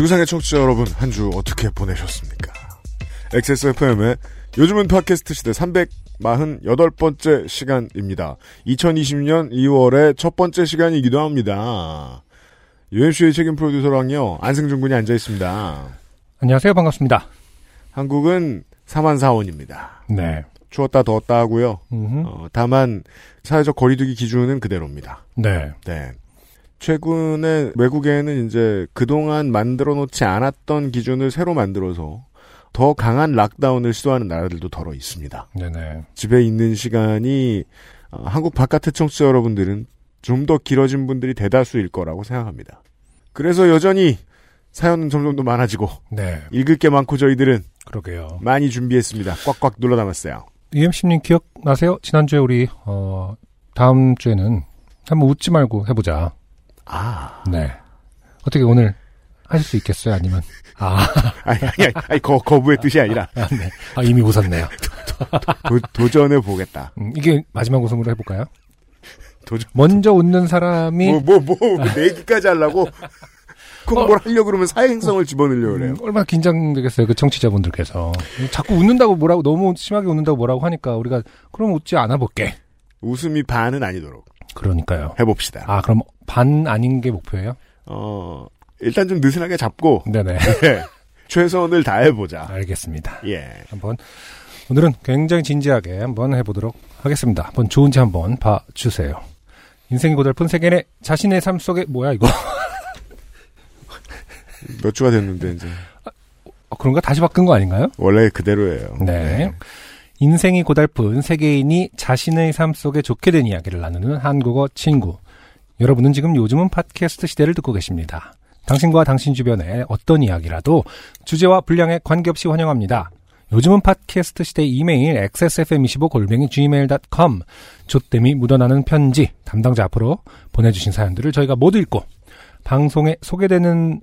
지구상의 청취자 여러분, 한 주 어떻게 보내셨습니까? XSFM의 요즘은 팟캐스트 시대 348번째 시간입니다. 2020년 2월의 첫 번째 시간이기도 합니다. UMC의 책임 프로듀서랑요, 안승준 군이 앉아 있습니다. 안녕하세요. 반갑습니다. 한국은 4만4원입니다. 네. 추웠다 더웠다 하고요. 어, 다만 사회적 거리두기 기준은 그대로입니다. 네. 네. 최근에 외국에는 이제 그동안 만들어 놓지 않았던 기준을 새로 만들어서 더 강한 락다운을 시도하는 나라들도 더러 있습니다. 네네. 집에 있는 시간이 어, 한국 바깥의 청취자 여러분들은 좀 더 길어진 분들이 대다수일 거라고 생각합니다. 그래서 여전히 사연은 점점 더 많아지고 네. 읽을 게 많고 저희들은 그러게요. 많이 준비했습니다. 꽉꽉 눌러 담았어요. UMC님 기억나세요? 지난주에 우리, 어, 다음 주에는 한번 웃지 말고 해보자. 아, 네. 어떻게 오늘 하실 수 있겠어요? 아니면, 아, 아니, 아니, 아니, 거, 거부의 뜻이 아니라 아, 네. 아, 이미 웃었네요. 도, 전해 보겠다. 음, 이게 마지막 웃음으로 해볼까요? 도전. 먼저 웃는 사람이 뭐, 뭐, 뭐, 내 얘기까지 하려고? 그럼 뭘 하려고 그러면 사행성을 집어넣으려고 그래요. 음, 얼마나 긴장되겠어요, 그 청취자분들께서. 자꾸 웃는다고 뭐라고, 너무 심하게 웃는다고 뭐라고 하니까 우리가, 그럼 웃지 않아 볼게. 웃음이 반은 아니도록 그러니까요. 해봅시다. 아, 그럼 반 아닌 게 목표예요? 어, 일단 좀 느슨하게 잡고, 네네. 네, 최선을 다해보자. 알겠습니다. 예. 한번, 오늘은 굉장히 진지하게 한번 해보도록 하겠습니다. 한번 좋은지 한번 봐주세요. 인생이 고달픈 세계내 자신의 삶 속에, 뭐야, 이거. 몇 주가 됐는데, 이제. 어, 그런가? 다시 바꾼 거 아닌가요? 원래 그대로예요. 네. 인생이 고달픈 세계인이 자신의 삶 속에 좋게 된 이야기를 나누는 한국어 친구. 여러분은 지금 요즘은 팟캐스트 시대를 듣고 계십니다. 당신과 당신 주변의 어떤 이야기라도 주제와 분량에 관계없이 환영합니다. 요즘은 팟캐스트 시대 이메일 xsfm25골뱅이 gmail.com 조땜이 묻어나는 편지 담당자 앞으로 보내주신 사연들을 저희가 모두 읽고 방송에 소개되는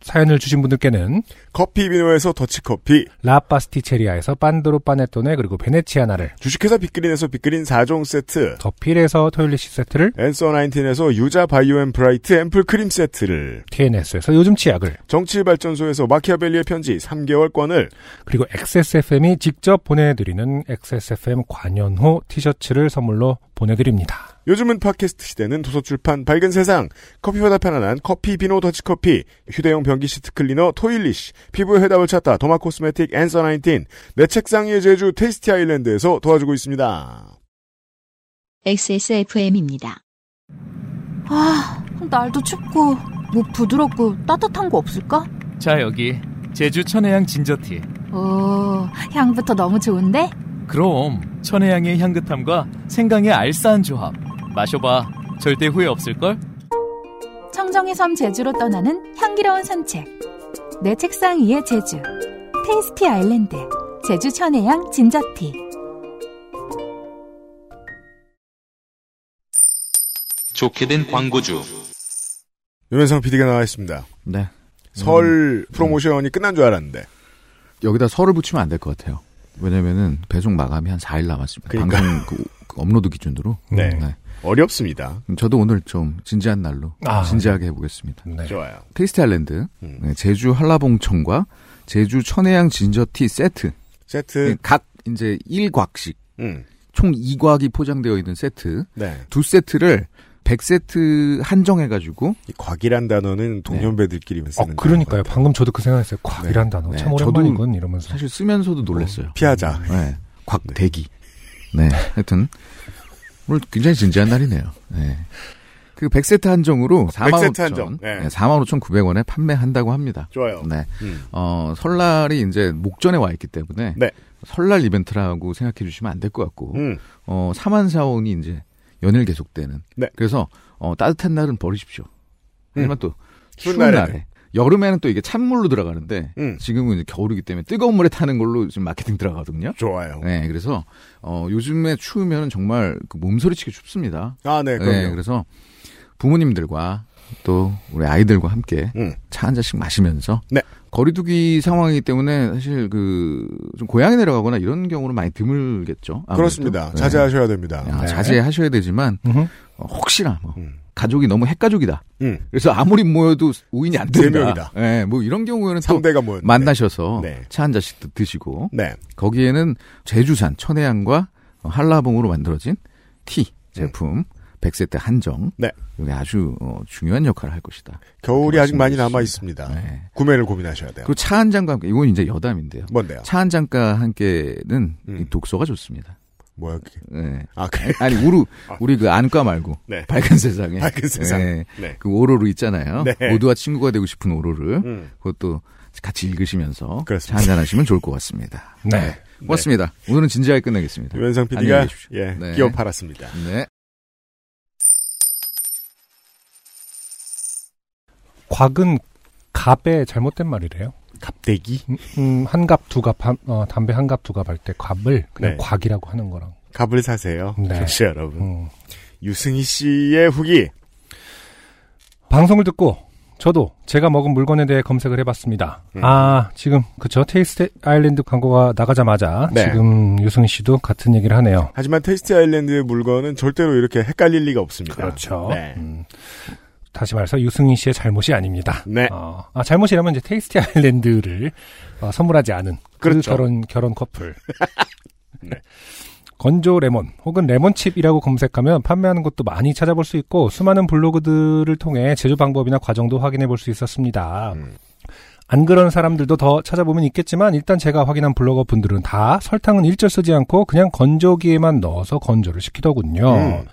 사연을 주신 분들께는 커피 비노에서 더치커피, 라파스티체리아에서 빤도로 파네토네 그리고 베네치아나를 주식회사 빅그린에서 빅그린 4종 세트, 더필에서 토일리시 세트를 앤서 19에서 유자 바이오 and bright 앰플 크림 세트를, TNS에서 요즘 치약을 정치발전소에서 마키아벨리의 편지 3개월권을, 그리고 XSFM이 직접 보내드리는 XSFM 관연호 티셔츠를 선물로 보내드립니다. 요즘은 팟캐스트 시대는 도서출판 밝은 세상, 커피보다 편안한 커피 비노 더치커피, 휴대용 변기 시트 클리너 토일리쉬, 피부의 해답을 찾다 도마 코스메틱 앤서 19, 내 책상 위의 제주 테이스티 아일랜드에서 도와주고 있습니다. XSFM입니다. 아, 날도 춥고 뭐 부드럽고 따뜻한 거 없을까? 자 여기 제주 천혜향 ginger tea 오, 향부터 너무 좋은데? 그럼 천혜향의 향긋함과 생강의 알싸한 조합 마셔봐 절대 후회 없을걸? 청정의 섬 제주로 떠나는 향기로운 산책. 내 책상 위의 제주. 테이스티 아일랜드. 제주 천혜향 진저티. 좋게 된 광고주. 유면상 PD가 나와 있습니다. 네. 설 프로모션이 끝난 줄 알았는데. 여기다 설을 붙이면 안 될 것 같아요. 왜냐면은 배송 마감이 한 4일 남았습니다. 그러니까. 방송 그, 그 업로드 기준으로. 네. 어렵습니다. 저도 오늘 좀 진지한 날로 아, 진지하게 해보겠습니다. 네. 좋아요. 테이스티 아일랜드, 음. 네, 제주 한라봉청과 제주 천혜향 ginger tea 세트. 세트, 네, 각 이제 1곽씩 음, 총 2곽이 포장되어 있는 세트. 네. 두 세트를 100세트 한정해가지고 이 곽이란 단어는 동년배들끼리만 어, 쓰는 그러니까요. 방금 저도 그 생각했어요. 곽이란 단어. 네, 참 저도 오랜만이군, 이러면서. 사실 쓰면서도 놀랐어요. 피하자. 네. 곽대기. 네. 하여튼, 오늘 굉장히 진지한 날이네요. 네. 그 100세트 한정으로 4만 100세트 5천, 한정. 네. 네, 4만 5,900원에 판매한다고 합니다. 좋아요. 네. 음. 어, 설날이 이제 목전에 와 있기 때문에 네. 설날 이벤트라고 생각해 주시면 안 될 것 같고 음. 어, 4만 4원이 이제 연일 계속되는. 네. 그래서 어, 따뜻한 날은 버리십시오. 하지만 또 추운. 날에 여름에는 또 이게 찬물로 들어가는데 음. 지금은 이제 겨울이기 때문에 뜨거운 물에 타는 걸로 지금 마케팅 들어가거든요. 좋아요. 네, 그래서 어 요즘에 추우면 정말 그 몸소리치기 춥습니다. 아, 네, 네, 그럼요. 그래서 부모님들과 또 우리 아이들과 함께 음. 차한 잔씩 마시면서 네. 거리두기 상황이기 때문에 사실 그 좀 고향에 내려가거나 이런 경우는 많이 드물겠죠. 아무래도. 그렇습니다. 네. 자제하셔야 됩니다. 야, 네. 자제하셔야 되지만 음흠. 어, 혹시나 뭐 음. 가족이 너무 핵가족이다. 음. 그래서 아무리 모여도 우인이 안세 된다. 명이다. 네, 뭐 이런 경우에는 또 3대가 모였 만나셔서 네. 차한 잔씩 드- 드시고 네. 거기에는 제주산 천혜향과 한라봉으로 만들어진 티 제품 100세트 한정. 네. 이게 아주 어, 중요한 역할을 할 것이다. 겨울이 아직 많이 남아 수 있습니다. 네. 구매를 고민하셔야 돼요. 그리고 차 한 잔과 함께 이건 이제 여담인데요. 뭔데요? 차 한 잔과 함께는 음. 이 독서가 좋습니다. 뭐야 그게? 네. 아, 그래. 아니 우리 아. 우리 그 안과 말고 네. 밝은 세상에 밝은 세상. 네. 네. 그 오로르 있잖아요. 네. 모두와 친구가 되고 싶은 오로르. 음. 그것도 같이 읽으시면서 그렇습니다. 차 한잔 하시면 좋을 것 같습니다. 네. 고맙습니다. 오늘은 진지하게 끝내겠습니다. 유현상 PD가. 예, 네. 끼어 팔았습니다. 네. 곽은 갑의 잘못된 말이래요. 갑대기? 음, 음, 한 갑, 두 갑, 한, 어, 담배 한 갑, 두 갑 할 때 갑을 그냥 네. 곽이라고 하는 거랑. 갑을 사세요. 네. 정치 여러분. 음. 유승희 씨의 후기. 방송을 듣고 저도 제가 먹은 물건에 대해 검색을 해봤습니다. 음. 아 지금 그쵸 테이스트 아일랜드 광고가 나가자마자 네. 지금 유승희 씨도 같은 얘기를 하네요. 하지만 테이스티 아일랜드의 물건은 절대로 이렇게 헷갈릴 리가 없습니다. 그렇죠. 네. 음, 다시 말해서 유승희 씨의 잘못이 아닙니다. 네. 어, 아, 잘못이라면 이제 테이스티 아일랜드를 어, 선물하지 않은 그 그렇죠. 결혼 결혼 커플. 네. 건조 레몬 혹은 레몬칩이라고 검색하면 판매하는 곳도 많이 찾아볼 수 있고 수많은 블로그들을 통해 제조 방법이나 과정도 확인해 볼 수 있었습니다. 음. 안 그런 사람들도 더 찾아보면 있겠지만 일단 제가 확인한 블로거 분들은 다 설탕은 일절 쓰지 않고 그냥 건조기에만 넣어서 건조를 시키더군요. 음.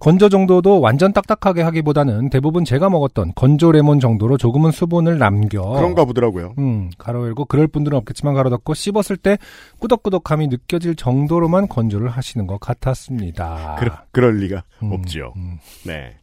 건조 정도도 완전 딱딱하게 하기보다는 대부분 제가 먹었던 건조 레몬 정도로 조금은 수분을 남겨 그런가 보더라고요. 음, 가로 열고 그럴 분들은 없겠지만 가로 닫고 씹었을 때 꾸덕꾸덕함이 느껴질 정도로만 건조를 하시는 것 같았습니다. 그러, 그럴 리가 음, 없지요. 음. 네.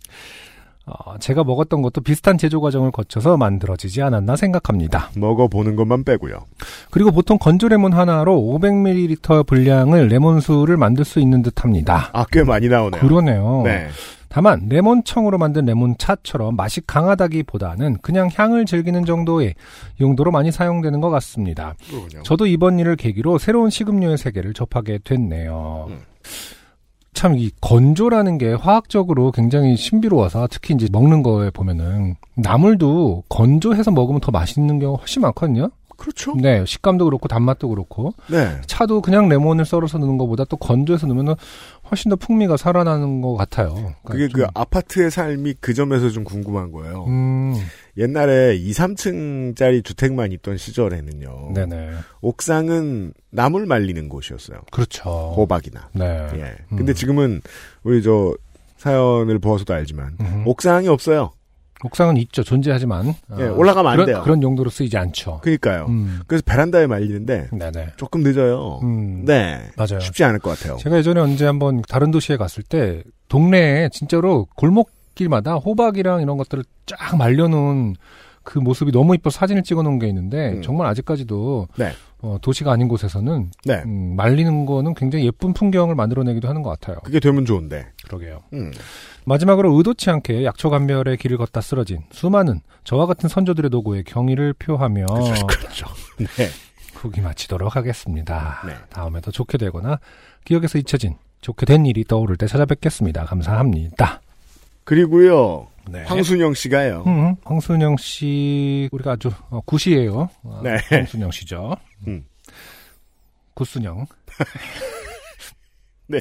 어, 제가 먹었던 것도 비슷한 제조 과정을 거쳐서 만들어지지 않았나 생각합니다. 먹어보는 것만 빼고요. 그리고 보통 건조 레몬 하나로 500ml 분량을 레몬수를 만들 수 있는 듯합니다. 아, 꽤 많이 나오네요. 그러네요. 네. 다만 레몬청으로 만든 레몬차처럼 맛이 강하다기보다는 그냥 향을 즐기는 정도의 용도로 많이 사용되는 것 같습니다. 그렇군요. 저도 이번 일을 계기로 새로운 식음료의 세계를 접하게 됐네요. 음. 참 이 건조라는 게 화학적으로 굉장히 신비로워서 특히 이제 먹는 거에 보면은 나물도 건조해서 먹으면 더 맛있는 경우가 훨씬 많거든요. 그렇죠. 네, 식감도 그렇고 단맛도 그렇고 네. 차도 그냥 레몬을 썰어서 넣는 것보다 또 건조해서 넣으면 훨씬 더 풍미가 살아나는 것 같아요. 그러니까 그게 좀, 그 아파트의 삶이 그 점에서 좀 궁금한 거예요. 음, 옛날에 2, 3층짜리 주택만 있던 시절에는요. 네네, 옥상은 나물 말리는 곳이었어요. 그렇죠. 호박이나. 네. 예. 음. 근데 지금은 우리 저 사연을 보아서도 알지만 음. 옥상이 없어요. 옥상은 있죠, 존재하지만 예, 어, 올라가면 안 그런, 돼요. 그런 용도로 쓰이지 않죠. 그러니까요. 음, 그래서 베란다에 말리는데 네네. 조금 늦어요. 음, 네. 맞아요. 쉽지 않을 것 같아요. 제가 예전에 언제 한번 다른 도시에 갔을 때 동네에 진짜로 골목길마다 호박이랑 이런 것들을 쫙 말려놓은 그 모습이 너무 이뻐 서 사진을 찍어놓은 게 있는데 음. 정말 아직까지도 네. 어, 도시가 아닌 곳에서는 네. 음, 말리는 거는 굉장히 예쁜 풍경을 만들어내기도 하는 것 같아요. 그게 되면 좋은데. 그러게요. 음. 마지막으로 의도치 않게 약초감별의 길을 걷다 쓰러진 수많은 저와 같은 선조들의 노고에 경의를 표하며 그렇죠. 그렇죠. 네. 후기 마치도록 하겠습니다. 네. 다음에 더 좋게 되거나 기억에서 잊혀진 좋게 된 일이 떠오를 때 찾아뵙겠습니다. 감사합니다. 그리고요. 네. 황순영 씨가요. 음, 황순영 씨 우리가 아주 어, 굿이에요. 어, 네. 황순영 씨죠. 음. 굿순영. 네.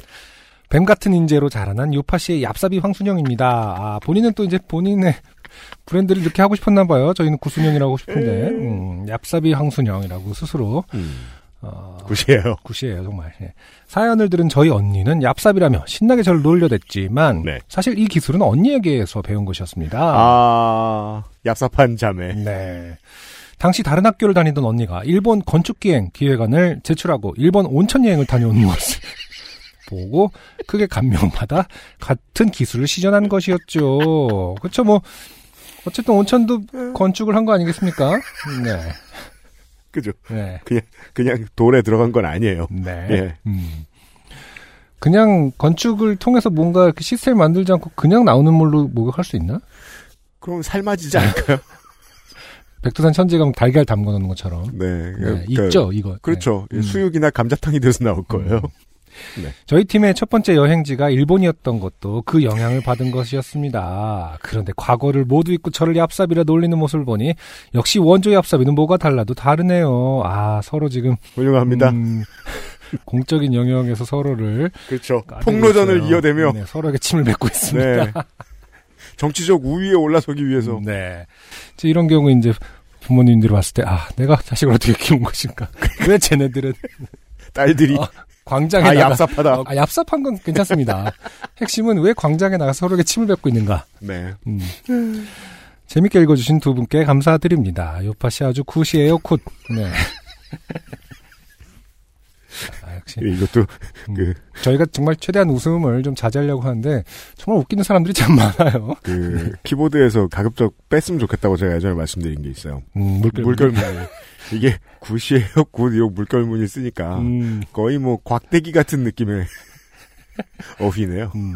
뱀 같은 인재로 자라난 요파 씨의 얍삽이 황순영입니다. 아, 본인은 또 이제 본인의 브랜드를 이렇게 하고 싶었나 봐요. 저희는 구순영이라고 싶은데, 음, 얍삽이 황순영이라고 스스로 음. 어, 굿이에요. 굿이에요, 정말. 예. 사연을 들은 저희 언니는 얍삽이라며 신나게 저를 놀려댔지만 네. 사실 이 기술은 언니에게서 배운 것이었습니다. 아, 얍삽한 자매. 네. 당시 다른 학교를 다니던 언니가 일본 건축기행 기획안을 제출하고 일본 온천 여행을 다녀온 것을 보고 크게 감명받아 같은 기술을 시전한 것이었죠. 그렇죠, 뭐 어쨌든 온천도 건축을 한 거 아니겠습니까? 네. 그죠? 네. 그냥 돌에 들어간 건 아니에요. 네. 예. 음. 그냥 건축을 통해서 뭔가 시스템 만들지 않고 그냥 나오는 물로 목욕할 수 있나? 그럼 삶아지지 않을까요? 백두산 천지강 달걀 담궈 놓는 것처럼. 네. 네, 그러니까 있죠, 이거. 그렇죠. 네. 음. 수육이나 감자탕이 돼서 나올 거예요. 저희 팀의 첫 번째 여행지가 일본이었던 것도 그 영향을 받은 것이었습니다. 그런데 과거를 모두 잊고 저를 얍삽이라 놀리는 모습을 보니 역시 원조 얍삽이는 뭐가 달라도 다르네요. 아 서로 지금 훌륭합니다. 음, 공적인 영역에서 서로를 그렇죠. 폭로전을. 이어대며 네, 서로에게 침을 뱉고 있습니다. 네. 정치적 우위에 올라서기 위해서 네. 이제 이런 경우 이제 부모님들이 봤을 때 아 내가 자식을 어떻게 키운 것인가? 왜 쟤네들은 딸들이 어, 광장에 아 나가 얍삽하다. 어, 아, 얍삽한 건 괜찮습니다. 핵심은 왜 광장에 나가 서로에게 침을 뱉고 있는가? 네. 음. 재밌게 읽어주신 두 분께 감사드립니다. 요파시 아주 굿이에요, 굿. 네. 아, 역시 이것도 음. 그, 저희가 정말 최대한 웃음을 좀 자제하려고 하는데 정말 웃기는 사람들이 참 많아요. 그 키보드에서 가급적 뺐으면 좋겠다고 제가 예전에 말씀드린 게 있어요. 음, 물결 물결문. 이게 굿이에요, 굿, 이 물결문이 쓰니까 음, 거의 뭐 곽대기 같은 느낌의 어휘네요. 음,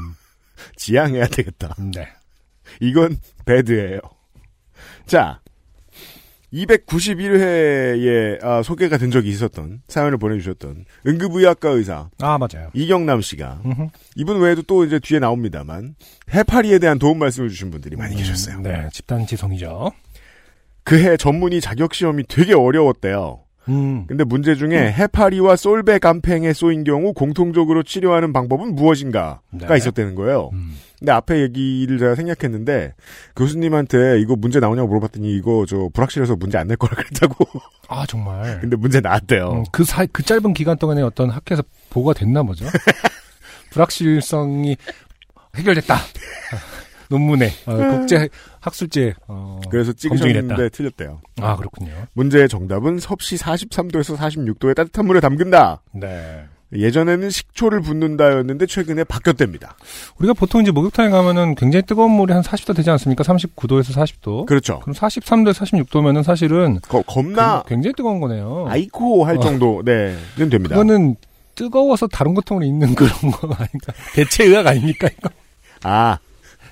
지양해야 되겠다. 네. 이건 배드예요. 자, 291회에 아, 소개가 된 적이 있었던 사연을 보내주셨던 응급의학과 의사 아 맞아요. 이경남 씨가 음흠. 이분 외에도 또 이제 뒤에 나옵니다만 해파리에 대한 도움 말씀을 주신 분들이 많이 계셨어요. 음, 네, 집단 지성이죠. 그해 전문의 자격 시험이 되게 어려웠대요. 음, 근데 문제 중에 해파리와 솔베감팽에 쏘인 경우 공통적으로 치료하는 방법은 무엇인가가 네. 있었다는 거예요. 음, 근데 앞에 얘기를 제가 생략했는데 교수님한테 이거 문제 나오냐고 물어봤더니 이거 저 불확실해서 문제 안 낼 거라 그랬다고. 아 정말. 근데 문제 나왔대요. 음, 그 사, 그 짧은 기간 동안에 어떤 학회에서 보고가 됐나 보죠. 불확실성이 해결됐다. 논문에 어, 국제 학술제 어, 그래서 찍으셨는데. 틀렸대요. 아 그렇군요. 문제의 정답은 섭씨 43도에서 46도의 따뜻한 물에 담근다. 네. 예전에는 식초를 붓는다였는데 최근에 바뀌었답니다. 우리가 보통 이제 목욕탕에 가면은 굉장히 뜨거운 물이 한 40도 되지 않습니까? 39도에서 40도. 그렇죠. 그럼 43도에서 46도면은 사실은 거- 겁나 굉- 굉장히 뜨거운 거네요. 아이코 할 어. 정도 네는 됩니다. 그거는 뜨거워서 다른 고통을 잊는 그런 거 아닌가? 대체 의학 아닙니까 이거? 아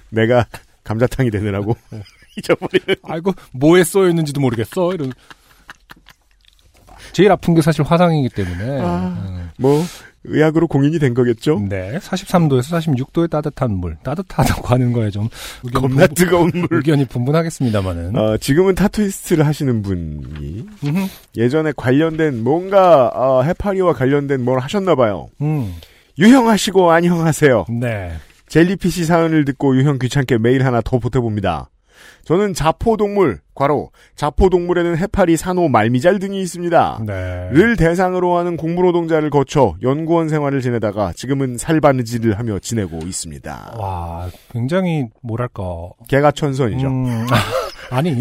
내가 감자탕이 되느라고 잊어버리는. 아이고 뭐에 쏘여 있는지도 모르겠어. 이런. 제일 아픈 게 사실 화상이기 때문에. 아. 뭐 의학으로 공인이 된 거겠죠. 음, 네, 43도에서 46도의 따뜻한 물, 따뜻하다고 하는 거에 좀 겁나 분분, 뜨거운 물. 의견이 분분하겠습니다만은. 어, 지금은 타투이스트를 하시는 분이 음흠. 예전에 관련된 뭔가 어, 해파리와 관련된 뭘 하셨나 봐요. 음, 유형하시고 안녕하세요. 네, 젤리피시 사연을 듣고 유형 귀찮게 메일 하나 더 보태봅니다. 저는 자포동물, 과로, 자포동물에는 해파리, 산호, 말미잘 등이 있습니다. 네. 를 대상으로 하는 공부노동자를 거쳐 연구원 생활을 지내다가 지금은 살바느질을 하며 지내고 있습니다. 와, 굉장히 뭐랄까. 개가 천선이죠. 음, 아니,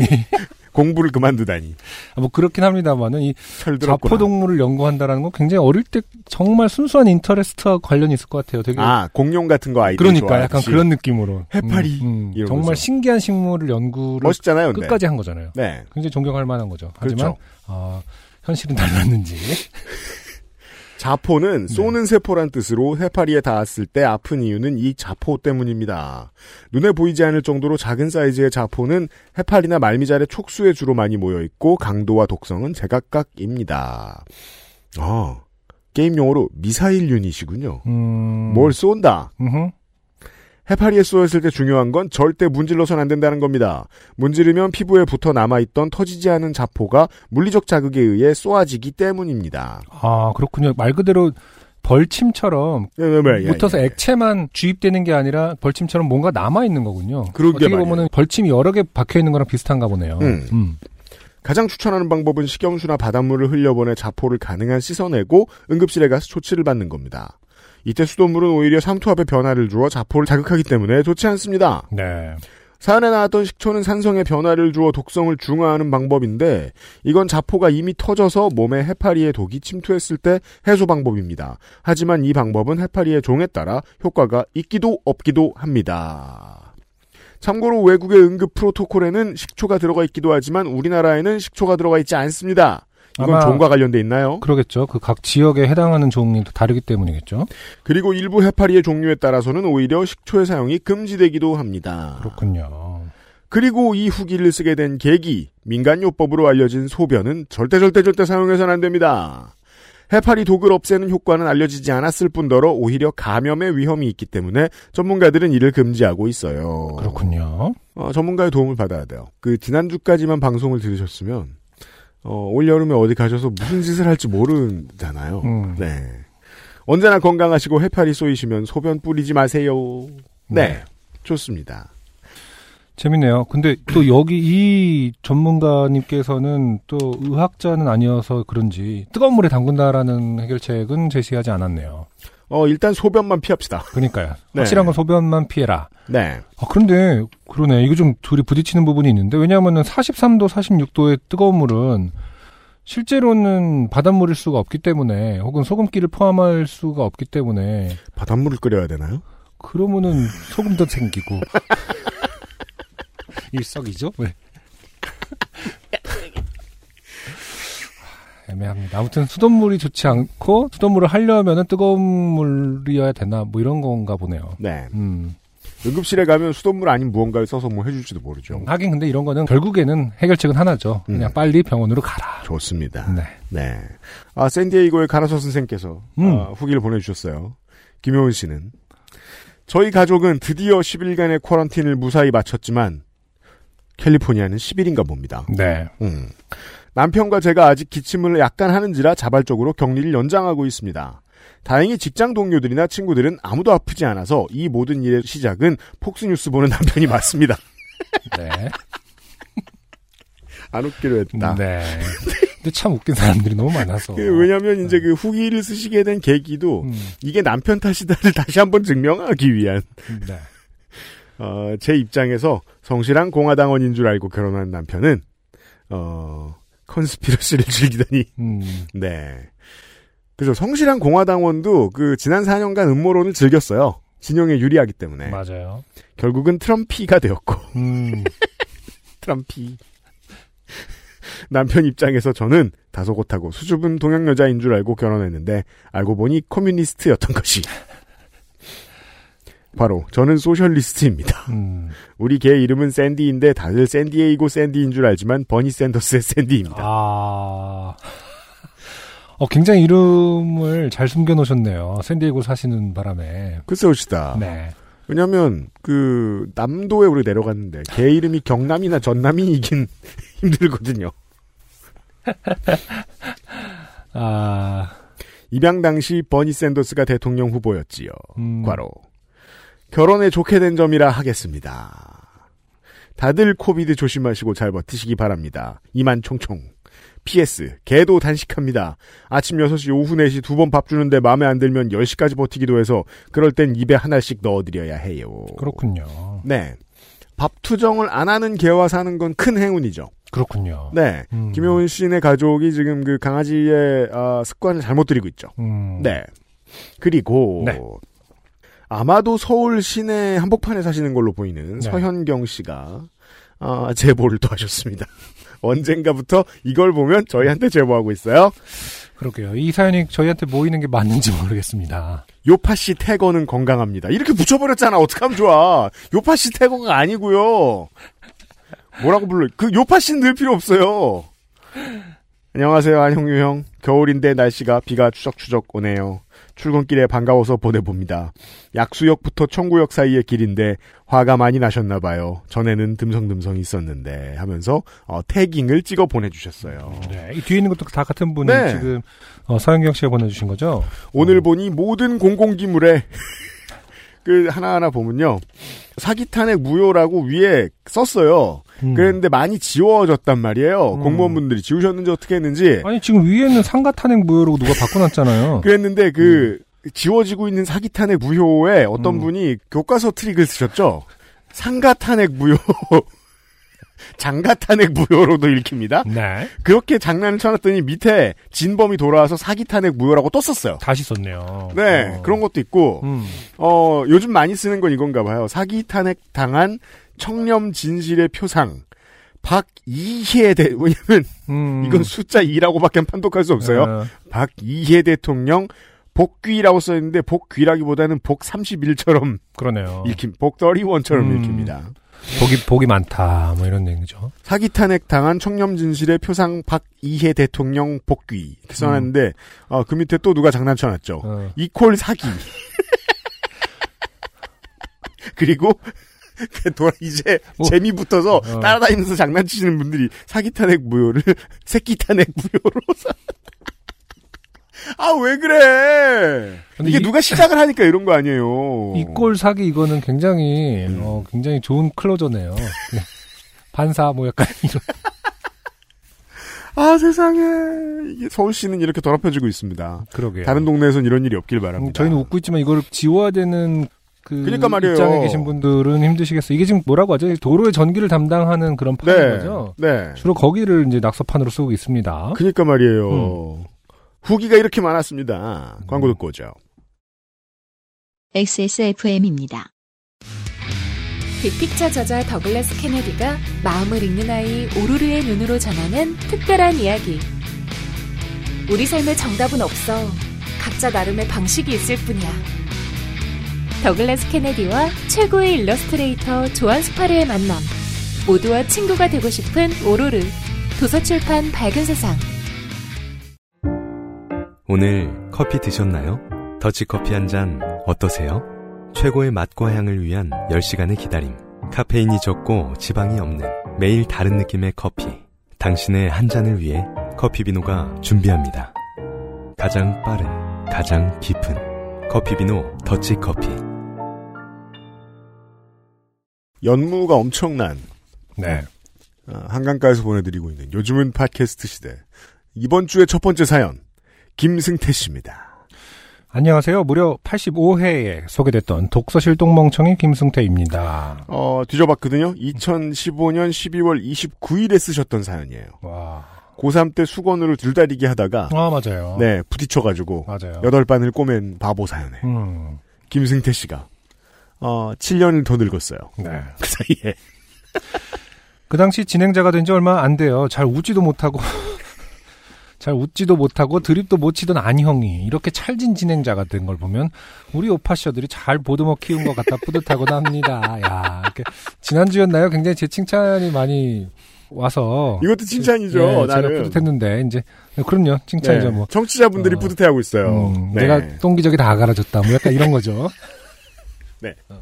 공부를 그만두다니. 뭐 그렇긴 합니다만은 이 철들었구나. 자포 동물을 연구한다라는 건 굉장히 어릴 때 정말 순수한 인터레스트와 관련이 있을 것 같아요. 되게 아, 공룡 같은 거 아이들 그러니까 좋아하듯이. 약간 그런 느낌으로 해파리 음, 음, 정말. 신기한 식물을 연구를 멋있잖아요. 끝까지 한 거잖아요. 네. 굉장히 존경할 만한 거죠. 하지만 그렇죠. 어, 현실은 달랐는지 자포는 네. 쏘는 세포란 뜻으로 해파리에 닿았을 때 아픈 이유는 이 자포 때문입니다. 눈에 보이지 않을 정도로 작은 사이즈의 자포는 해파리나 말미잘의 촉수에 주로 많이 모여 있고 강도와 독성은 제각각입니다. 아, 게임 용어로 미사일 유닛이군요. 음, 뭘 쏜다. 음흠. 해파리에 쏘였을 때 중요한 건 절대 문질러선 안 된다는 겁니다. 문지르면 피부에 붙어 남아있던 터지지 않은 자포가 물리적 자극에 의해 쏘아지기 때문입니다. 아 그렇군요. 말 그대로 벌침처럼 예, 예, 예, 묻어서 예. 액체만 주입되는 게 아니라 벌침처럼 뭔가 남아 있는 거군요. 그러게 어떻게. 보면은 벌침이 여러 개 박혀 있는 거랑 비슷한가 보네요. 음. 음. 가장 추천하는 방법은 식염수나 바닷물을 흘려보내 자포를 가능한 씻어내고 응급실에 가서 조치를 받는 겁니다. 이때 수돗물은 오히려 삼투 압의 변화를 주어 자포를 자극하기 때문에 좋지 않습니다. 네. 사연에 나왔던 식초는 산성의 변화를 주어 독성을 중화하는 방법인데 이건 자포가 이미 터져서 몸에 해파리의 독이 침투했을 때 해소 방법입니다. 하지만 이 방법은 해파리의 종에 따라 효과가 있기도 없기도 합니다. 참고로 외국의 응급 프로토콜에는 식초가 들어가 있기도 하지만 우리나라에는 식초가 들어가 있지 않습니다. 이건 종과 관련돼 있나요? 그러겠죠. 그 각 지역에 해당하는 종이 다르기 때문이겠죠. 그리고 일부 해파리의 종류에 따라서는 오히려 식초의 사용이 금지되기도 합니다. 그렇군요. 그리고 이 후기를 쓰게 된 계기, 민간요법으로 알려진 소변은 절대 절대 절대 사용해서는 안 됩니다. 해파리 독을 없애는 효과는 알려지지 않았을 뿐더러 오히려 감염의 위험이 있기 때문에 전문가들은 이를 금지하고 있어요. 그렇군요. 어, 전문가의 도움을 받아야 돼요. 그 지난주까지만 방송을 들으셨으면 어, 올 여름에 어디 가셔서 무슨 짓을 할지 모르잖아요. 음. 네. 언제나 건강하시고 해파리 쏘이시면 소변 뿌리지 마세요. 네. 좋습니다. 재밌네요. 근데 또 여기 이 전문가님께서는 또 의학자는 아니어서 그런지 뜨거운 물에 담근다라는 해결책은 제시하지 않았네요. 어, 일단 소변만 피합시다. 그러니까요. 네. 확실한 건 소변만 피해라. 네. 아, 그런데 그러네. 이거 좀 둘이 부딪히는 부분이 있는데 왜냐하면은 43도, 46도의 뜨거운 물은 실제로는 바닷물일 수가 없기 때문에 혹은 소금기를 포함할 수가 없기 때문에 바닷물을 끓여야 되나요? 그러면은 소금도 생기고 일석이조? 왜? 애매합니다. 아무튼 수돗물이 좋지 않고 수돗물을 하려면은 뜨거운 물이어야 되나 뭐 이런 건가 보네요. 네. 음. 응급실에 가면 수돗물 아닌 무언가를 써서 뭐 해줄지도 모르죠. 하긴 근데 이런 거는 결국에는 해결책은 하나죠. 그냥 음. 빨리 병원으로 가라. 좋습니다. 네. 네. 아, 샌디에이고의 가라서 선생께서 음. 아, 후기를 보내주셨어요. 김효은 씨는 저희 가족은 드디어 10일간의 쿼런틴을 무사히 마쳤지만 캘리포니아는 10일인가 봅니다. 네. 음. 남편과 제가 아직 기침을 약간 하는지라 자발적으로 격리를 연장하고 있습니다. 다행히 직장 동료들이나 친구들은 아무도 아프지 않아서 이 모든 일의 시작은 폭스뉴스 보는 남편이 맞습니다. 네. 안 웃기로 했다. 네. 근데 참 웃긴 사람들이 너무 많아서. 그 왜냐면 이제 그 후기를 쓰시게 된 계기도 음, 이게 남편 탓이다를 다시 한번 증명하기 위한 네. 어, 제 입장에서 성실한 공화당원인 줄 알고 결혼한 남편은 어 컨스피러시를 즐기더니. 음, 네. 그죠. 성실한 공화당원도 그 지난 4년간 음모론을 즐겼어요. 진영에 유리하기 때문에. 맞아요. 결국은 Trumpie가 되었고. 음, Trumpie. 남편 입장에서 저는 다소곳하고 수줍은 동양 여자인 줄 알고 결혼했는데 알고 보니 communist였던 것이 바로 저는 socialist입니다. 음. 우리 개 이름은 샌디인데 다들 샌디에이고 샌디인 줄 알지만 버니 샌더스의 샌디입니다. 아. 어, 굉장히 이름을 잘 숨겨놓으셨네요. 샌디에고 사시는 바람에. 글쎄오시다. 네. 왜냐면 그 남도에 우리 내려갔는데 개 이름이 경남이나 전남이긴 힘들거든요. 아, 입양 당시 버니 샌더스가 대통령 후보였지요. 음, 과로. 결혼에 좋게 된 점이라 하겠습니다. 다들 코비드 조심하시고 잘 버티시기 바랍니다. 이만 총총. PS, 개도 단식합니다. 아침 6시, 오후 4시 두 번 밥 주는데 마음에 안 들면 10시까지 버티기도 해서 그럴 땐 입에 하나씩 넣어드려야 해요. 그렇군요. 네. 밥 투정을 안 하는 개와 사는 건 큰 행운이죠. 그렇군요. 네. 음, 김효은 씨네 가족이 지금 그 강아지의 아, 습관을 잘못 들이고 있죠. 음, 네. 그리고 네. 아마도 서울 시내 한복판에 사시는 걸로 보이는 네. 서현경 씨가 아, 제보를 또 하셨습니다. 언젠가부터 이걸 보면 저희한테 제보하고 있어요. 그러게요. 이 사연이 저희한테 모이는 게 맞는지 모르겠습니다. 요파 씨 태거는 건강합니다. 이렇게 붙여버렸잖아. 어떡하면 좋아. 요파 씨 태거가 아니고요. 뭐라고 불러? 그 요파 씨는 늘 필요 없어요. 안녕하세요, 안형유 형. 겨울인데 날씨가 비가 추적추적 오네요. 출근길에 반가워서 보내봅니다. 약수역부터 청구역 사이의 길인데 화가 많이 나셨나 봐요. 전에는 듬성듬성 있었는데 하면서 어, 태깅을 찍어 보내주셨어요. 네. 이 뒤에 있는 것도 다 같은 분이 네. 지금 어, 서영경 씨가 보내주신 거죠? 오늘 보니 모든 공공기물에 그 하나하나 보면요. 사기 탄핵 무효라고 위에 썼어요. 음. 그랬는데 많이 지워졌단 말이에요. 음. 공무원분들이 지우셨는지 어떻게 했는지. 아니 지금 위에는 상가 탄핵 무효로 누가 바꿔놨잖아요. 그랬는데 그 지워지고 있는 사기 탄핵 무효에 어떤 음. 분이 교과서 트릭을 쓰셨죠. 상가 탄핵 무효. 장가 탄핵 무효로도 읽힙니다. 네. 그렇게 장난을 쳐놨더니 밑에 진범이 돌아와서 사기 탄핵 무효라고 또 썼어요. 다시 썼네요. 네, 어. 그런 것도 있고, 음. 어, 요즘 많이 쓰는 건 이건가 봐요. 사기 탄핵 당한 청렴 진실의 표상 박이혜 대 왜냐면 음. 이건 숫자 2라고밖에 판독할 수 없어요. 어, 박이혜 대통령 복귀라고 써 있는데 복귀라기보다는 복 31처럼 그러네요. 읽힌 복 31처럼 음. 읽힙니다. 복이 복이 많다 뭐 이런 얘기죠. 사기 탄핵 당한 청렴 진실의 표상 박이혜 대통령 복귀 이렇게 써놨는데 어, 그 밑에 또 누가 장난쳐놨죠. 어. 이콜 사기. 그리고 이제 뭐, 재미 붙어서 어. 따라다니면서 장난치시는 분들이 사기 탄핵 무효를 새끼 탄핵 무효로 사. 아 왜 그래? 이게 이- 누가 시작을 하니까 이런 거 아니에요. 이 꼴 사기 이거는 굉장히 음. 어, 굉장히 좋은 클로저네요. 네. 반사 뭐 약간 이런. 아 세상에 이게 서울시는 이렇게 더럽혀지고 있습니다. 그러게요. 다른 동네에선 이런 일이 없길 바랍니다. 음, 저희는 웃고 있지만 이걸 지워야 되는 그 그러니까 말이에요. 입장에 계신 분들은 힘드시겠어요. 이게 지금 뭐라고 하죠? 도로의 전기를 담당하는 그런 판인 네, 거죠. 네. 주로 거기를 이제 낙서판으로 쓰고 있습니다. 그니까 말이에요. 음. 후기가 이렇게 많았습니다. 광고 듣고 오죠. XSFM입니다. 빅픽처 저자 더글라스 케네디가 마음을 읽는 아이 오로르의 눈으로 전하는 특별한 이야기. 우리 삶의 정답은 없어. 각자 나름의 방식이 있을 뿐이야. 더글라스 케네디와 최고의 일러스트레이터 조안 스파르의 만남. 모두와 친구가 되고 싶은 오로르. 도서출판 밝은 세상. 오늘 커피 드셨나요? 더치커피 한 잔 어떠세요? 최고의 맛과 향을 위한 10시간의 기다림. 카페인이 적고 지방이 없는 매일 다른 느낌의 커피. 당신의 한 잔을 위해 커피비노가 준비합니다. 가장 빠른, 가장 깊은 커피비노 더치커피. 연무가 엄청난 네. 어, 한강가에서 보내드리고 있는 요즘은 팟캐스트 시대. 이번 주의 첫 번째 사연 김승태 씨입니다. 안녕하세요. 무려 85회에 소개됐던 독서실 똥멍청이 김승태입니다. 어, 뒤져봤거든요. 2015년 12월 29일에 쓰셨던 사연이에요. 와. 고3 때 수건으로 들다리기 하다가 아, 맞아요. 네 부딪혀가지고 맞아요. 여덟 반을 꼬맨 바보 사연에 음. 김승태 씨가 어 7년을 더 늙었어요. 네. 그 사이에 그 당시 진행자가 된 지 얼마 안 돼요. 잘 웃지도 못하고 잘 웃지도 못하고 드립도 못 치던 안형이 이렇게 찰진 진행자가 된 걸 보면 우리 오파셔들이 잘 보듬어 키운 것 같다 뿌듯하곤 합니다. 야, 이렇게 지난주였나요? 굉장히 제 칭찬이 많이 와서 이것도 칭찬이죠. 네, 제가 나름 뿌듯했는데 이제 그럼요 칭찬이죠 네, 뭐. 청취자분들이 어. 뿌듯해하고 있어요. 음, 네. 내가 똥기저귀 다 갈아줬다 뭐 약간 이런 거죠. 네. 어.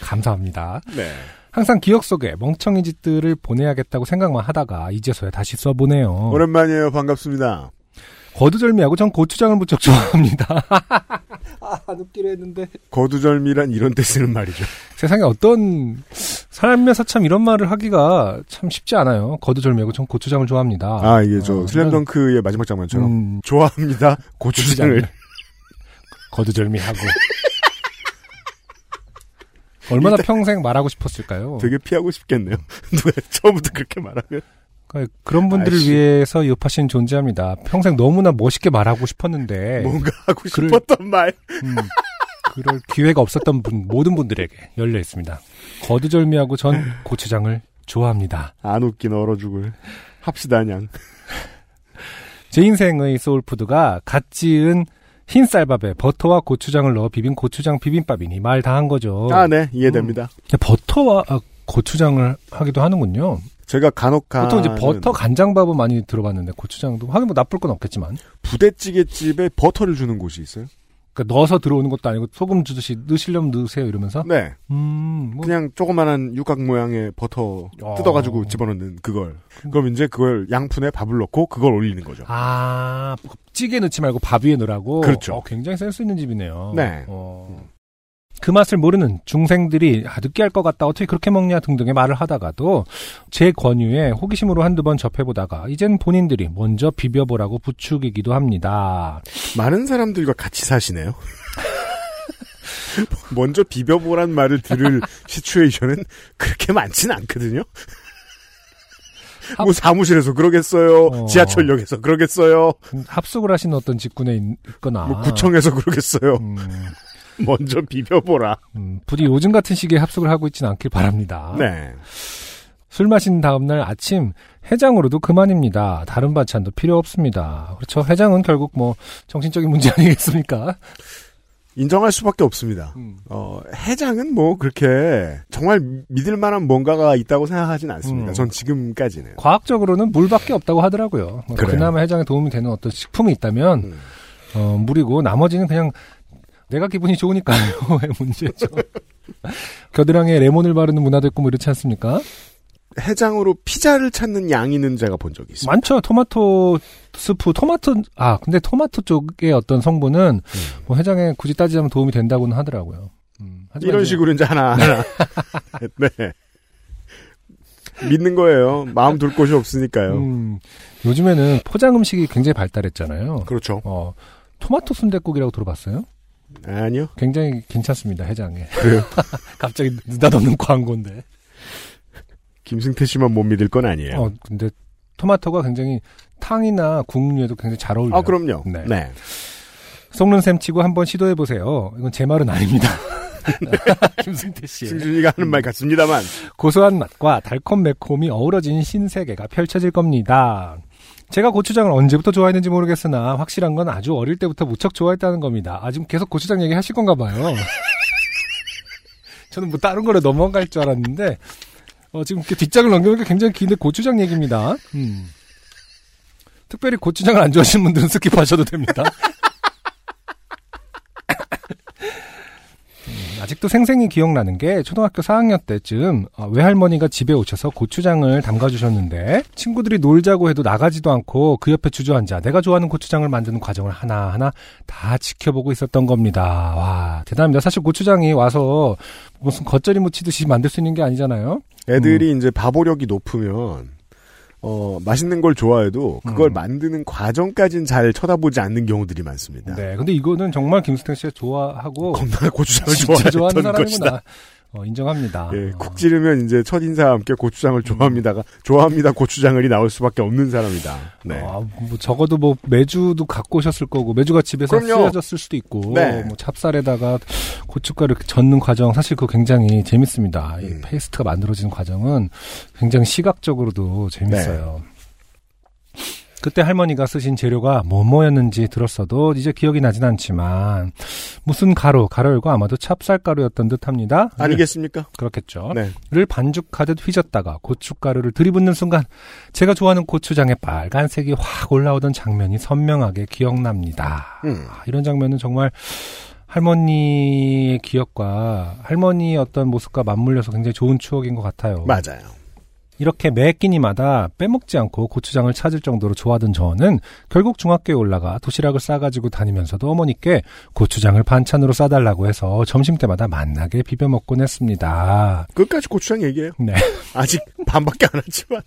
감사합니다. 네. 항상 기억 속에 멍청이 짓들을 보내야겠다고 생각만 하다가 이제서야 다시 써보네요. 오랜만이에요. 반갑습니다. 거두절미하고 전 고추장을 무척 좋아합니다. 아, 안 웃기려 했는데. 거두절미란 이런 때 쓰는 말이죠. 세상에 어떤 살면서 참 이런 말을 하기가 참 쉽지 않아요. 거두절미하고 전 고추장을 좋아합니다. 아 이게 저 어, 슬램덩크의 마지막 장면처럼 음, 좋아합니다. 고추장을 거두절미하고. 얼마나 평생 말하고 싶었을까요? 되게 피하고 싶겠네요. 누가 처음부터 그렇게 말하면 그러니까 그런 분들을 아이씨. 위해서 요파신 존재합니다. 평생 너무나 멋있게 말하고 싶었는데 뭔가 하고 싶었던 말. 음, 그럴 기회가 없었던 분, 모든 분들에게 열려 있습니다. 거두절미하고 전 고추장을 좋아합니다. 안 웃긴 얼어 죽을. 합시다 냥. 제 인생의 soul food가 갓 지은 흰 쌀밥에 버터와 고추장을 넣어 비빈 고추장 비빔밥이니 말 다 한 거죠. 아 네 이해됩니다. 근데 버터와 아, 고추장을 하기도 하는군요. 제가 간혹 가 보통 이제 버터 간장밥은 많이 들어봤는데 고추장도 하긴 뭐 나쁠 건 없겠지만 부대찌개 집에 버터를 주는 곳이 있어요. 그러니까 넣어서 들어오는 것도 아니고 소금 주듯이 넣으시려면 넣으세요 이러면서 네. 음, 뭐 그냥 조그만한 육각 모양의 버터 어. 뜯어가지고 집어넣는 그걸. 그럼 이제 그걸 양푼에 밥을 넣고 그걸 올리는 거죠. 아, 찌개 넣지 말고 밥 위에 넣으라고? 그렇죠. 어, 굉장히 센스 있는 집이네요. 네. 어. 그 맛을 모르는 중생들이 아, 느끼할 것 같다. 어떻게 그렇게 먹냐 등등의 말을 하다가도 제 권유에 호기심으로 한두 번 접해보다가 이젠 본인들이 먼저 비벼보라고 부추기기도 합니다. 많은 사람들과 같이 사시네요. 먼저 비벼보란 말을 들을 시츄에이션은 그렇게 많지는 않거든요. 뭐 사무실에서 그러겠어요. 어. 지하철역에서 그러겠어요. 합숙을 하시는 어떤 직군에 있- 있거나 뭐 구청에서 그러겠어요. 음, 먼저 비벼보라. 음, 부디 요즘 같은 시기에 합숙을 하고 있지는 않길 바랍니다. 네. 술 마신 다음날 아침 해장으로도 그만입니다. 다른 반찬도 필요 없습니다. 그렇죠. 해장은 결국 뭐 정신적인 문제 아니겠습니까? 인정할 수밖에 없습니다. 음. 어, 해장은 뭐 그렇게 정말 믿을 만한 뭔가가 있다고 생각하진 않습니다. 음. 전 지금까지는. 과학적으로는 물밖에 없다고 하더라고요. 뭐 그래요. 그나마 해장에 도움이 되는 어떤 식품이 있다면 음. 어, 물이고 나머지는 그냥 내가 기분이 좋으니까요의 문제죠. 겨드랑이에 레몬을 바르는 문화도 있고 뭐 이렇지 않습니까? 해장으로 피자를 찾는 양이는 제가 본 적이 있습니다. 많죠. 토마토 스프, 토마토 아 근데 토마토 쪽의 어떤 성분은 뭐 해장에 굳이 따지자면 도움이 된다고는 하더라고요. 음, 이런 식으로 이제 하나, 하나. 네. 믿는 거예요. 마음 둘 곳이 없으니까요. 음, 요즘에는 포장 음식이 굉장히 발달했잖아요. 그렇죠. 어, 토마토 순댓국이라고 들어봤어요? 아니요. 굉장히 괜찮습니다. 해장에. 그래요. 갑자기 느닷없는 광고인데. 김승태 씨만 못 믿을 건 아니에요. 어, 근데 토마토가 굉장히 탕이나 국류에도 굉장히 잘 어울려요. 아, 그럼요. 네. 네. 속는 셈 치고 한번 시도해 보세요. 이건 제 말은 아닙니다. 김승태 씨. 승준이가 하는 말 같습니다만. 고소한 맛과 달콤 매콤이 어우러진 신세계가 펼쳐질 겁니다. 제가 고추장을 언제부터 좋아했는지 모르겠으나 확실한 건 아주 어릴 때부터 무척 좋아했다는 겁니다. 아 지금 계속 고추장 얘기 하실 건가 봐요. 저는 뭐 다른 거로 넘어갈 줄 알았는데 어, 지금 이렇게 뒷장을 넘겨보니까 굉장히 긴데 고추장 얘기입니다. 음. 특별히 고추장을 안 좋아하시는 분들은 skip하셔도 됩니다. 아직도 생생히 기억나는 게 초등학교 4학년 때쯤 어, 외할머니가 집에 오셔서 고추장을 담가주셨는데 친구들이 놀자고 해도 나가지도 않고 그 옆에 주저앉아 내가 좋아하는 고추장을 만드는 과정을 하나하나 다 지켜보고 있었던 겁니다. 와 대단합니다. 사실 고추장이 와서 무슨 겉절이 무치듯이 만들 수 있는 게 아니잖아요. 애들이 음. 이제 바보력이 높으면 어 맛있는 걸 좋아해도 그걸 음. 만드는 과정까지는 잘 쳐다보지 않는 경우들이 많습니다. 네, 근데 이거는 정말 김수택 씨가 좋아하고 겁나 고추장을 진짜 좋아하는 좋아했던 것이다. 어, 인정합니다. 예, 어. 쿡 지르면 이제 첫 인사와 함께 고추장을 음. 좋아합니다가 좋아합니다 고추장을이 나올 수밖에 없는 사람이다. 네. 아, 뭐 적어도 뭐 메주도 갖고 오셨을 거고 메주가 집에서 그럼요. 쓰여졌을 수도 있고 네. 뭐 찹쌀에다가 고춧가루 젓는 과정 사실 그거 굉장히 재밌습니다. 이 음. 페이스트가 만들어지는 과정은 굉장히 시각적으로도 재밌어요. 네. 그때 할머니가 쓰신 재료가 뭐뭐였는지 들었어도 이제 기억이 나진 않지만 무슨 가루, 가루였고 아마도 찹쌀가루였던 듯합니다. 아니겠습니까? 그렇겠죠. 네. 를 반죽하듯 휘젓다가 고춧가루를 들이붓는 순간 제가 좋아하는 고추장의 빨간색이 확 올라오던 장면이 선명하게 기억납니다. 음. 아, 이런 장면은 정말 할머니의 기억과 할머니의 어떤 모습과 맞물려서 굉장히 좋은 추억인 것 같아요. 맞아요. 이렇게 매 끼니마다 빼먹지 않고 고추장을 찾을 정도로 좋아하던 저는 결국 중학교에 올라가 도시락을 싸가지고 다니면서도 어머니께 고추장을 반찬으로 싸달라고 해서 점심때마다 만나게 비벼 먹곤 했습니다. 끝까지 고추장 얘기해요. 네. 아직 반밖에 안 했지만.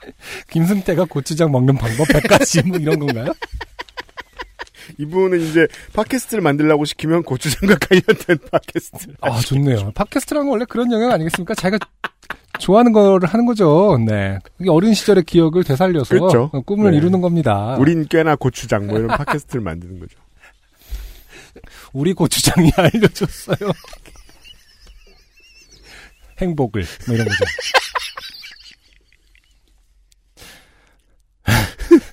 김승태가 고추장 먹는 방법 100가지 뭐 이런 건가요? 이분은 이제 팟캐스트를 만들라고 시키면 고추장과 관련된 팟캐스트를. 아, 좋네요. 팟캐스트라는 건 원래 그런 영역 아니겠습니까? 자기가 좋아하는 거를 하는 거죠. 네. 어린 시절의 기억을 되살려서 그렇죠. 꿈을 네. 이루는 겁니다. 우린 꽤나 고추장 뭐 이런 팟캐스트를 만드는 거죠. 우리 고추장이 알려줬어요. 행복을 뭐 이런 거죠.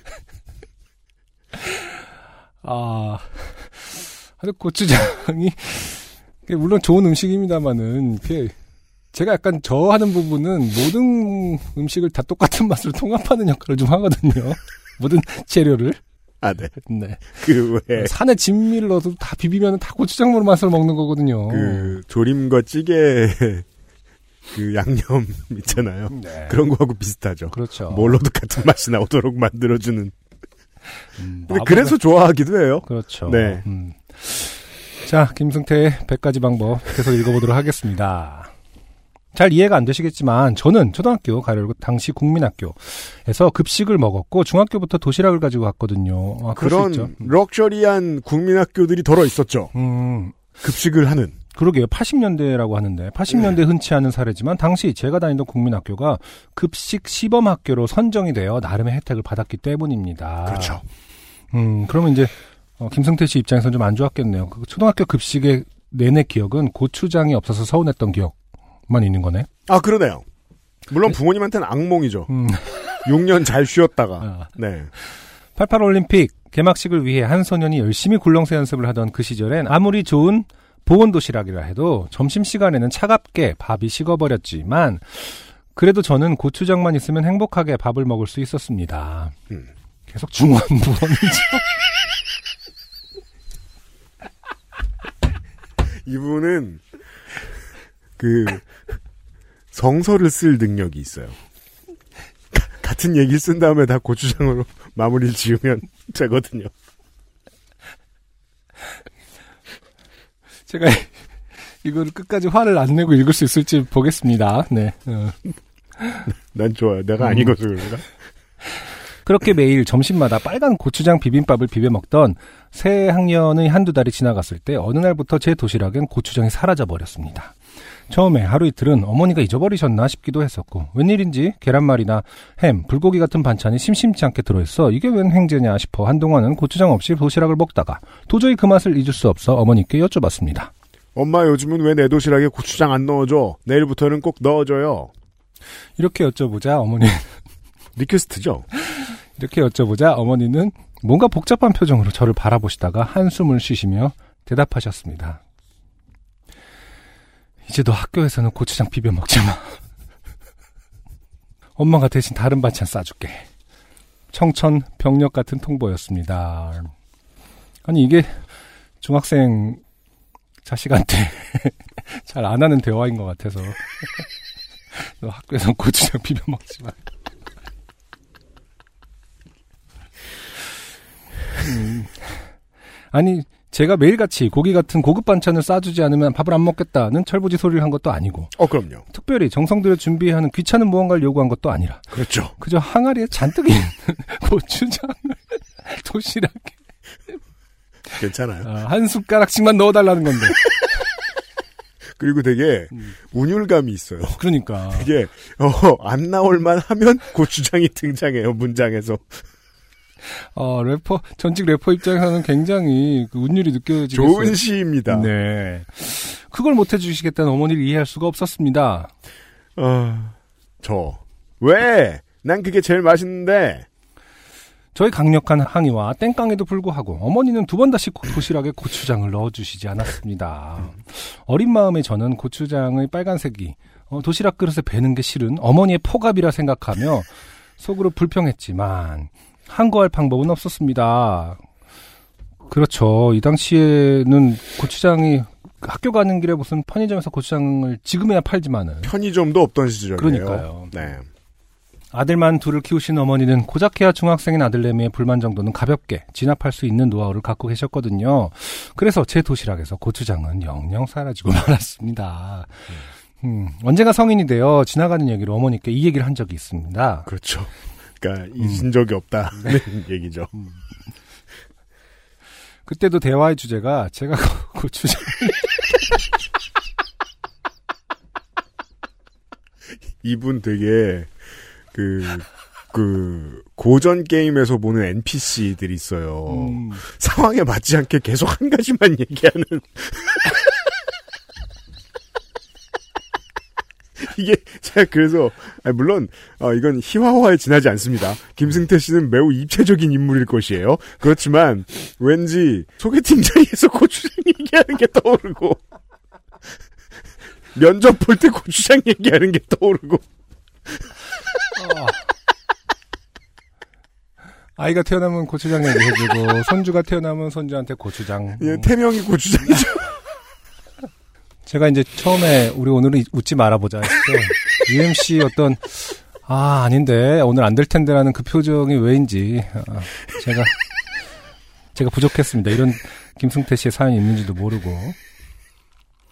아, 근데 고추장이 물론 좋은 음식입니다만은 이게 제가 약간 저 하는 부분은 모든 음식을 다 똑같은 맛으로 통합하는 역할을 좀 하거든요. 모든 재료를. 아, 네. 네. 그 왜, 산에 진미를 넣어도 다 비비면 다 고추장 맛을 먹는 거거든요. 그 조림과 찌개 그 양념 있잖아요. 네. 그런 거하고 비슷하죠. 그렇죠. 뭘로도 같은 맛이 나오도록 만들어주는. 음, 근데 그래서 좋아하기도 해요. 그렇죠. 네. 음. 자, 김승태의 100가지 방법 계속 읽어보도록 하겠습니다. 잘 이해가 안 되시겠지만 저는 초등학교 가려고 당시 국민학교에서 급식을 먹었고 중학교부터 도시락을 가지고 갔거든요. 아, 그런 있죠. 럭셔리한 국민학교들이 덜어 있었죠. 음, 급식을 하는. 그러게요. 80년대라고 하는데 80년대 흔치 않은 사례지만 당시 제가 다니던 국민학교가 급식 시범 학교로 선정이 되어 나름의 혜택을 받았기 때문입니다. 그렇죠. 음, 그러면 이제 어, 김승태 씨 입장에서는 좀 안 좋았겠네요. 그 초등학교 급식의 내내 기억은 고추장이 없어서 서운했던 기억 만 있는 거네. 아, 그러네요. 물론 부모님한테는 악몽이죠. 음. 6년 잘 쉬었다가. 아. 네. 88 올림픽 개막식을 위해 한 소년이 열심히 굴렁쇠 연습을 하던 그 시절엔 아무리 좋은 보온 도시락이라 해도 점심 시간에는 차갑게 밥이 식어버렸지만 그래도 저는 고추장만 있으면 행복하게 밥을 먹을 수 있었습니다. 음. 계속 중원부원이죠. 이분은 그 성서를 쓸 능력이 있어요. 가- 같은 얘기를 쓴 다음에 다 고추장으로 마무리를 지으면 되거든요. 제가 이걸 끝까지 화를 안 내고 읽을 수 있을지 보겠습니다. 네. 어. 난 좋아요. 내가 음. 안 읽어서 그런가? 그렇게 매일 점심마다 빨간 고추장 비빔밥을 비벼 먹던 새 학년의 한두 달이 지나갔을 때 어느 날부터 제 도시락엔 고추장이 사라져 버렸습니다. 처음에 하루 이틀은 어머니가 잊어버리셨나 싶기도 했었고 웬일인지 계란말이나 햄, 불고기 같은 반찬이 심심치 않게 들어있어 이게 웬 횡재냐 싶어 한동안은 고추장 없이 도시락을 먹다가 도저히 그 맛을 잊을 수 없어 어머니께 여쭤봤습니다. 엄마 요즘은 왜 내 도시락에 고추장 안 넣어줘? 내일부터는 꼭 넣어줘요. 이렇게 여쭤보자 어머니 request죠? 이렇게 여쭤보자 어머니는 뭔가 복잡한 표정으로 저를 바라보시다가 한숨을 쉬시며 대답하셨습니다. 이제 너 학교에서는 고추장 비벼 먹지 마. 엄마가 대신 다른 반찬 싸줄게. 청천 병력 같은 통보였습니다. 아니 이게 중학생 자식한테 잘 안 하는 대화인 것 같아서 너 학교에서 고추장 비벼 먹지 마. 음. 아니 제가 매일같이 고기 같은 고급 반찬을 싸주지 않으면 밥을 안 먹겠다는 철부지 소리를 한 것도 아니고 어, 그럼요. 특별히 정성 들여 준비해야 하는 귀찮은 무언가를 요구한 것도 아니라 그렇죠. 그저 항아리에 잔뜩 있는 고추장을 도시락에 괜찮아요. 아, 한 숟가락씩만 넣어달라는 건데 그리고 되게 음. 운율감이 있어요. 그러니까 이게 어, 안 나올만 하면 고추장이 등장해요 문장에서. 어, 래퍼 전직 래퍼 입장에서는 굉장히 그 운율이 느껴지겠어요. 좋은 시입니다. 네. 그걸 못 해주시겠다는 어머니를 이해할 수가 없었습니다. 어, 저 왜? 난 그게 제일 맛있는데. 저희 강력한 항의와 땡깡에도 불구하고 어머니는 두 번 다시 고- 도시락에 고추장을 넣어주시지 않았습니다. 어린 마음에 저는 고추장의 빨간색이 어, 도시락 그릇에 배는 게 싫은 어머니의 포갑이라 생각하며 속으로 불평했지만 항거할 방법은 없었습니다. 그렇죠. 이 당시에는 고추장이 학교 가는 길에 무슨 편의점에서 고추장을 지금에야 팔지만은 편의점도 없던 시절이에요. 그러니까요. 네. 아들만 둘을 키우신 어머니는 고작해야 중학생인 아들내미의 불만 정도는 가볍게 진압할 수 있는 노하우를 갖고 계셨거든요. 그래서 제 도시락에서 고추장은 영영 사라지고 말았습니다. 음, 언젠가 성인이 되어 지나가는 얘기로 어머니께 이 얘기를 한 적이 있습니다. 그렇죠. 그러니까 잊은 적이 없다는 얘기죠. 그때도 대화의 주제가 제가 고추장 이분 되게 그, 그, 고전 게임에서 보는 NPC들이 있어요. 음, 상황에 맞지 않게 계속 한 가지만 얘기하는. 이게, 제가 그래서, 아니, 물론, 어, 이건 희화화에 지나지 않습니다. 김승태 씨는 매우 입체적인 인물일 것이에요. 그렇지만, 왠지, 소개팅 자리에서 고추장 얘기하는 게 떠오르고, 면접 볼 때 고추장 얘기하는 게 떠오르고, 아이가 태어나면 고추장 얘기해주고 손주가 태어나면 손주한테 고추장 예, 태명이 고추장이죠. 제가 이제 처음에 우리 오늘은 웃지 말아보자 했을 때 UMC 어떤 아 아닌데 오늘 안 될 텐데라는 그 표정이 왜인지 아, 제가 제가 부족했습니다. 이런 김승태 씨의 사연이 있는지도 모르고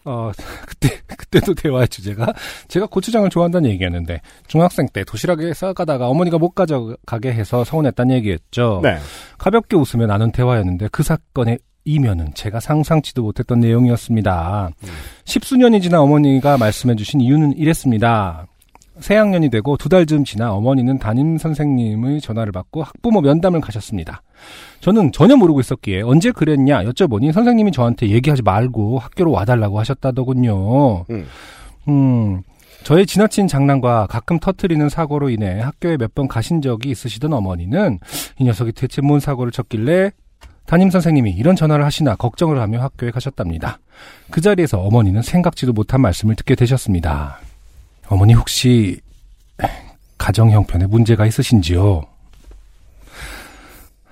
어 그때 그때도 대화의 주제가 제가 고추장을 좋아한다는 얘기였는데 중학생 때 도시락에 싸가다가 어머니가 못 가져가게 해서 서운했다는 얘기였죠. 네. 가볍게 웃으며 나눈 대화였는데 그 사건의 이면은 제가 상상치도 못했던 내용이었습니다. 십수년이 지나 어머니가 말씀해주신 이유는 이랬습니다. 새 학년이 되고 두 달쯤 지나 어머니는 담임 선생님의 전화를 받고 학부모 면담을 가셨습니다. 저는 전혀 모르고 있었기에 언제 그랬냐 여쭤보니 선생님이 저한테 얘기하지 말고 학교로 와달라고 하셨다더군요. 음. 음, 저의 지나친 장난과 가끔 터트리는 사고로 인해 학교에 몇 번 가신 적이 있으시던 어머니는 이 녀석이 대체 뭔 사고를 쳤길래 담임 선생님이 이런 전화를 하시나 걱정을 하며 학교에 가셨답니다. 그 자리에서 어머니는 생각지도 못한 말씀을 듣게 되셨습니다. 어머니 혹시 가정 형편에 문제가 있으신지요?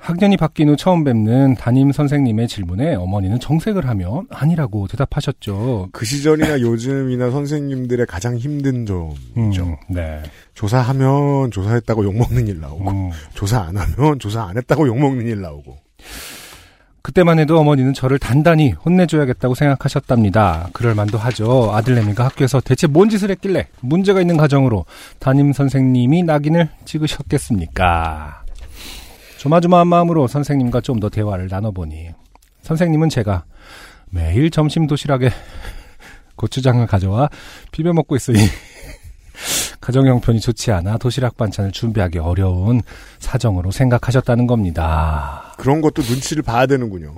학년이 바뀐 후 처음 뵙는 담임 선생님의 질문에 어머니는 정색을 하며 아니라고 대답하셨죠. 그 시절이나 요즘이나 선생님들의 가장 힘든 점이죠. 음, 네. 조사하면 조사했다고 욕먹는 일 나오고, 음. 조사 안 하면 조사 안 했다고 욕먹는 일 나오고. 그때만 해도 어머니는 저를 단단히 혼내줘야겠다고 생각하셨답니다. 그럴 만도 하죠. 아들내미가 학교에서 대체 뭔 짓을 했길래 문제가 있는 가정으로 담임 선생님이 낙인을 찍으셨겠습니까? 조마조마한 마음으로 선생님과 좀 더 대화를 나눠보니 선생님은 제가 매일 점심 도시락에 고추장을 가져와 비벼 먹고 있으니 가정 형편이 좋지 않아 도시락 반찬을 준비하기 어려운 사정으로 생각하셨다는 겁니다. 그런 것도 눈치를 봐야 되는군요.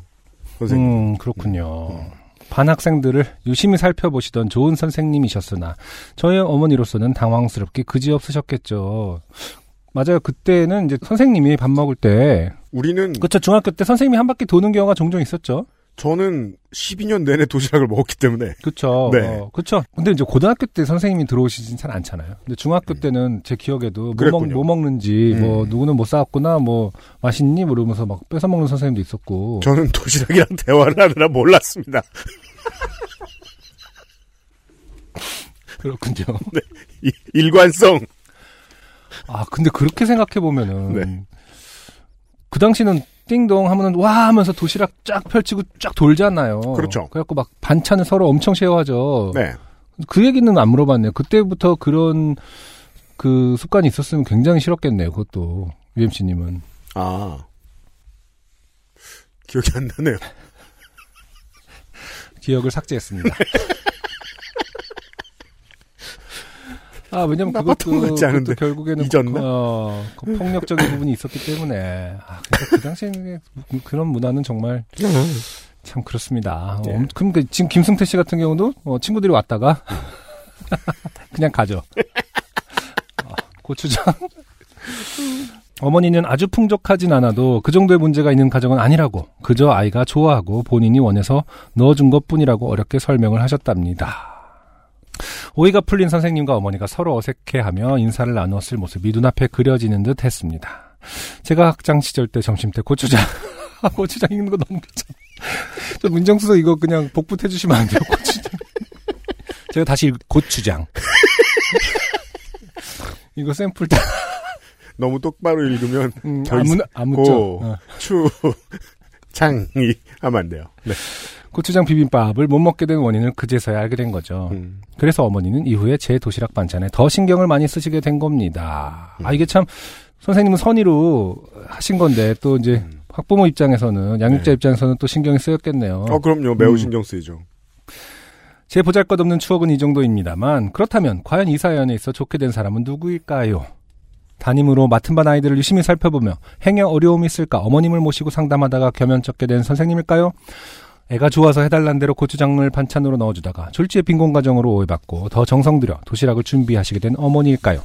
선생님. 음, 그렇군요. 반 학생들을 유심히 살펴보시던 좋은 선생님이셨으나 저의 어머니로서는 당황스럽게 그지없으셨겠죠. 맞아요. 그때는 이제 선생님이 밥 먹을 때 우리는 그렇죠. 중학교 때 선생님이 한 바퀴 도는 경우가 종종 있었죠. 저는 12년 내내 도시락을 먹었기 때문에 그렇죠. 네. 어, 그렇죠. 근데 이제 고등학교 때 선생님이 들어오시진 잘 않잖아요. 근데 중학교 때는 제 기억에도 뭐, 먹. 뭐 먹는지 뭐 음. 누구는 못 싸웠구나 뭐 맛있니 모르면서 막 뺏어 먹는 선생님도 있었고. 저는 도시락이랑 대화를 하느라 몰랐습니다. 그렇군요. 이- 일관성. 아, 근데 그렇게 생각해 보면은 네. 그 당시는 띵동 하면은 와 하면서 도시락 쫙 펼치고 쫙 돌잖아요. 그렇죠. 그래갖고 막 반찬을 서로 엄청 쉐어하죠. 네. 그 얘기는 안 물어봤네요. 그때부터 그런 그 습관이 있었으면 굉장히 싫었겠네요. 그것도 UMC님은. 아. 기억이 안 나네요. 기억을 삭제했습니다. 아, 왜냐면 것 그것도. 그것도 결국에는 잊었나? 어, 그 폭력적인 부분이 있었기 때문에. 아, 그러니까 그 당시에 그런 문화는 정말 참 그렇습니다. 네. 어, 그럼 그 지금 김승태 씨 같은 경우도 어, 친구들이 왔다가 그냥 가죠. 어, 고추장. 어머니는 아주 풍족하진 않아도 그 정도의 문제가 있는 가정은 아니라고 그저 아이가 좋아하고 본인이 원해서 넣어준 것 뿐이라고 어렵게 설명을 하셨답니다. 오이가 풀린 선생님과 어머니가 서로 어색해하며 인사를 나누었을 모습이 눈앞에 그려지는 듯 했습니다. 제가 학창 시절 때 점심 때 고추장 아, 고추장 읽는 거 너무 귀찮아. 저 문정수석 이거 그냥 복붙해 주시면 안 돼요 고추장. 제가 다시 읽- 고추장. 이거 샘플 다 너무 똑바로 읽으면 음, 더 아무 아무죠. 고, 어. 추, 장이 하면 안 돼요. 네. 고추장 비빔밥을 못 먹게 된 원인을 그제서야 알게 된 거죠. 음. 그래서 어머니는 이후에 제 도시락 반찬에 더 신경을 많이 쓰시게 된 겁니다. 아, 이게 참, 선생님은 선의로 하신 건데, 또 이제 음. 학부모 입장에서는, 양육자 네. 입장에서는 또 신경이 쓰였겠네요. 어, 그럼요. 매우 음. 신경 쓰이죠. 제 보잘 것 없는 추억은 이 정도입니다만, 그렇다면, 과연 이 사연에 있어 좋게 된 사람은 누구일까요? 담임으로 맡은 반 아이들을 유심히 살펴보며 행여 어려움이 있을까 어머님을 모시고 상담하다가 겸연쩍게 된 선생님일까요? 애가 좋아서 해달란 대로 고추장을 반찬으로 넣어주다가 졸지의 빈곤 가정으로 오해받고 더 정성 들여 도시락을 준비하시게 된 어머니일까요?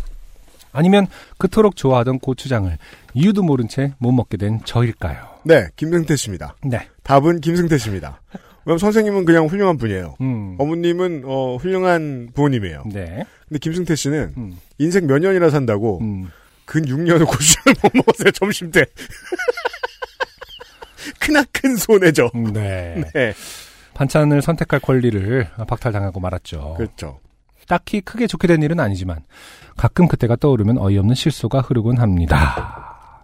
아니면 그토록 좋아하던 고추장을 이유도 모른 채 못 먹게 된 저일까요? 네, 김승태 씨입니다. 네. 답은 김승태 씨입니다. 왜냐면 선생님은 그냥 훌륭한 분이에요. 음. 어머님은 어, 훌륭한 부모님이에요. 네. 근데 김승태 씨는 음. 인생 몇 년이나 산다고 음. 근 6년을 고추장을 못 먹었어요. 점심 때. 크나큰 손해죠. 네. 네. 반찬을 선택할 권리를 박탈당하고 말았죠. 그렇죠. 딱히 크게 좋게 된 일은 아니지만 가끔 그때가 떠오르면 어이없는 실수가 흐르곤 합니다.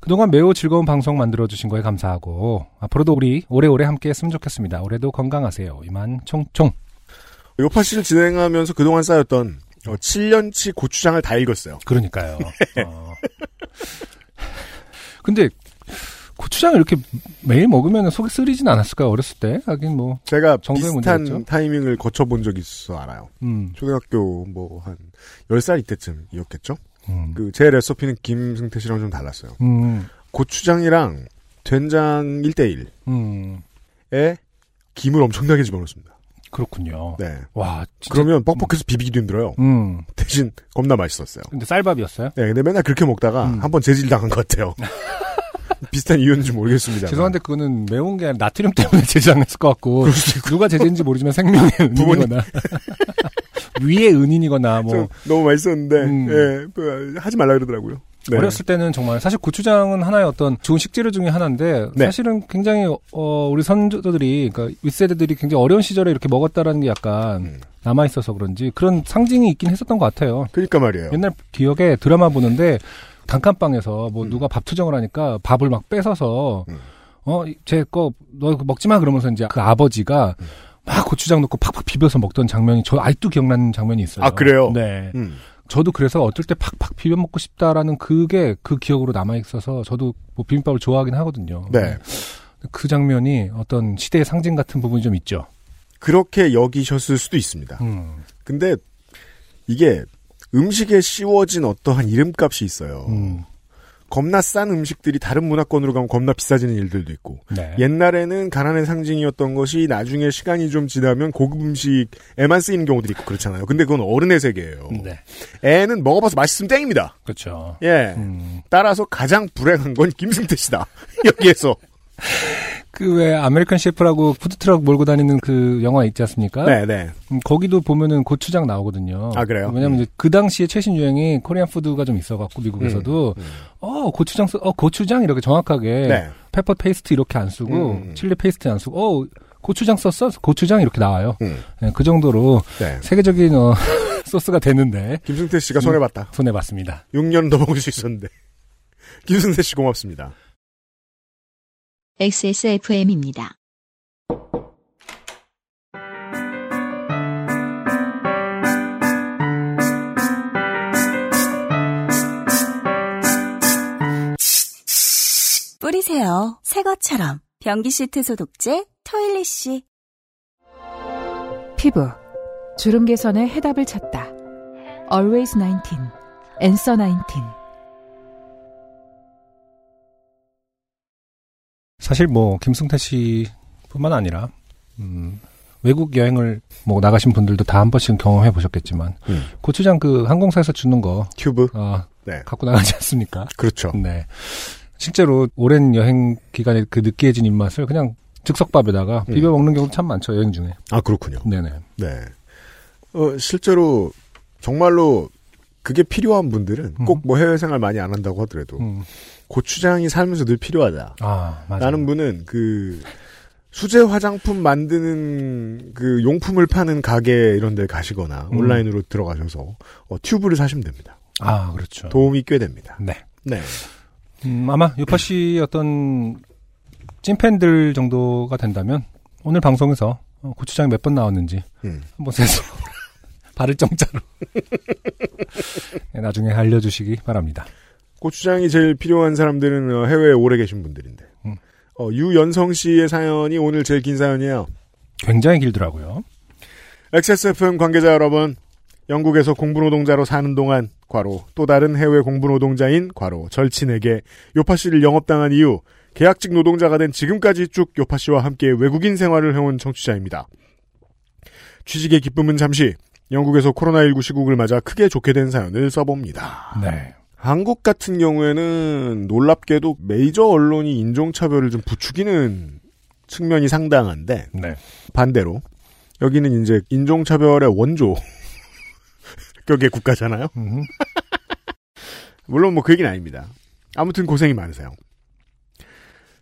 그동안 매우 즐거운 방송 만들어주신 거에 감사하고 앞으로도 우리 오래오래 함께 했으면 좋겠습니다. 올해도 건강하세요. 이만 총총. 요파 씨를 진행하면서 그동안 쌓였던 어, 7년치 고추장을 다 읽었어요. 그러니까요. 어. 근데 고추장을 이렇게 매일 먹으면 속이 쓰리진 않았을까요? 어렸을 때? 하긴 뭐. 제가 정도의 비슷한 문제겠죠? 타이밍을 거쳐본 적이 있어 알아요. 음. 초등학교 뭐 한 10살 이때쯤이었겠죠? 음. 그제 레시피는 김승태 씨랑 좀 달랐어요. 음. 고추장이랑 된장 1대1에 음. 김을 엄청나게 집어넣습니다. 그렇군요. 네. 와, 진짜. 그러면 뻑뻑해서 비비기도 힘들어요. 음. 대신 겁나 맛있었어요. 근데 쌀밥이었어요? 네, 근데 맨날 그렇게 먹다가 음. 한번 재질 당한 것 같아요. 비슷한 이유인지 모르겠습니다. 죄송한데 그거는 매운 게 아니라 나트륨 때문에 제지당했을 것 같고 누가 제재인지 모르지만 생명의 은인이거나 위의 은인이거나 뭐 너무 맛있었는데 음. 예, 그, 하지 말라 그러더라고요. 네. 어렸을 때는 정말 사실 고추장은 하나의 어떤 좋은 식재료 중에 하나인데 네. 사실은 굉장히 어 우리 선조들이 그러니까 윗세대들이 굉장히 어려운 시절에 이렇게 먹었다라는 게 약간 음. 남아 있어서 그런지 그런 상징이 있긴 했었던 것 같아요. 그러니까 말이에요. 옛날 기억에 드라마 보는데 단칸방에서 뭐 음. 누가 밥 투정을 하니까 밥을 막 뺏어서 음. 어제 거 너 먹지 마 그러면서 이제 그 아버지가 음. 막 고추장 넣고 팍팍 비벼서 먹던 장면이 저 아직도 기억나는 장면이 있어요. 아, 그래요? 네. 음. 저도 그래서 어떨 때 팍팍 비벼 먹고 싶다라는 그게 그 기억으로 남아 있어서 저도 뭐 비빔밥을 좋아하긴 하거든요. 네. 그 장면이 어떤 시대의 상징 같은 부분이 좀 있죠. 그렇게 여기셨을 수도 있습니다. 음. 근데 이게 음식에 씌워진 어떠한 이름값이 있어요. 음. 겁나 싼 음식들이 다른 문화권으로 가면 겁나 비싸지는 일들도 있고 네. 옛날에는 가난의 상징이었던 것이 나중에 시간이 좀 지나면 고급 음식에만 쓰이는 경우들이 있고 그렇잖아요. 근데 그건 어른의 세계예요. 네. 애는 먹어봐서 맛있으면 땡입니다. 그렇죠. 예. 음. 따라서 가장 불행한 건 김승태 씨다. 여기에서. 그 왜 아메리칸 셰프라고 푸드트럭 몰고 다니는 그 영화 있지 않습니까? 네 네. 음, 거기도 보면은 고추장 나오거든요. 아, 그래요? 왜냐면 음. 그 당시에 최신 유행이 Korean food가 좀 있어갖고 미국에서도 음, 음. 어 고추장 쓰, 어 고추장 이렇게 정확하게 네. pepper paste 이렇게 안 쓰고 음. chili paste 안 쓰고 어 고추장 썼어 고추장 이렇게 나와요. 음. 네, 그 정도로 네. 세계적인 어, 소스가 되는데 김승태 씨가 손해봤다. 손해 봤습니다. 6년 더 먹을 수 있었는데. 김승태 씨 고맙습니다. XSFM입니다. 뿌리세요. 새 것처럼. 변기 시트 소독제 토일리쉬. 피부 주름 개선의 해답을 찾다. Always 19, Answer 19. 사실 뭐 김승태 씨뿐만 아니라 음, 외국 여행을 뭐 나가신 분들도 다 한 번씩은 경험해 보셨겠지만 음. 고추장 그 항공사에서 주는 거 튜브. 어, 네. 갖고 나가지 않습니까? 그렇죠. 네. 실제로 오랜 여행 기간에 그 느끼해진 입맛을 그냥 즉석밥에다가 음. 비벼 먹는 경우도 참 많죠 여행 중에. 아, 그렇군요. 네네. 네. 어, 실제로 정말로 그게 필요한 분들은 음. 꼭뭐 해외 생활 많이 안 한다고 하더라도 음. 고추장이 살면서 늘 필요하다. 아 맞아. 라는 분은 그 수제 화장품 만드는 그 용품을 파는 가게 이런 데 가시거나 음. 온라인으로 들어가셔서 어, 튜브를 사시면 됩니다. 아 그렇죠. 도움이 꽤 됩니다. 네. 네. 음, 아마 유파 씨 어떤 찐팬들 정도가 된다면 오늘 방송에서 어, 고추장이 몇 번 나왔는지 음. 한번 세서 바를 정자로 네, 나중에 알려주시기 바랍니다. 고추장이 제일 필요한 사람들은 어, 해외에 오래 계신 분들인데. 음. 어, 유연성 씨의 사연이 오늘 제일 긴 사연이에요. 굉장히 길더라고요. XSFM 관계자 여러분, 영국에서 공부노동자로 사는 동안 과로 또 다른 해외 공부노동자인 과로 절친에게 요파 씨를 영업당한 이후 계약직 노동자가 된 지금까지 쭉 요파 씨와 함께 외국인 생활을 해온 청취자입니다. 취직의 기쁨은 잠시 영국에서 코로나19 시국을 맞아 크게 좋게 된 사연을 써봅니다. 네. 한국 같은 경우에는 놀랍게도 메이저 언론이 인종차별을 좀 부추기는 측면이 상당한데 네. 반대로 여기는 이제 인종차별의 원조 격의 국가잖아요. 음, 물론 뭐 그 얘기는 아닙니다. 아무튼 고생이 많으세요.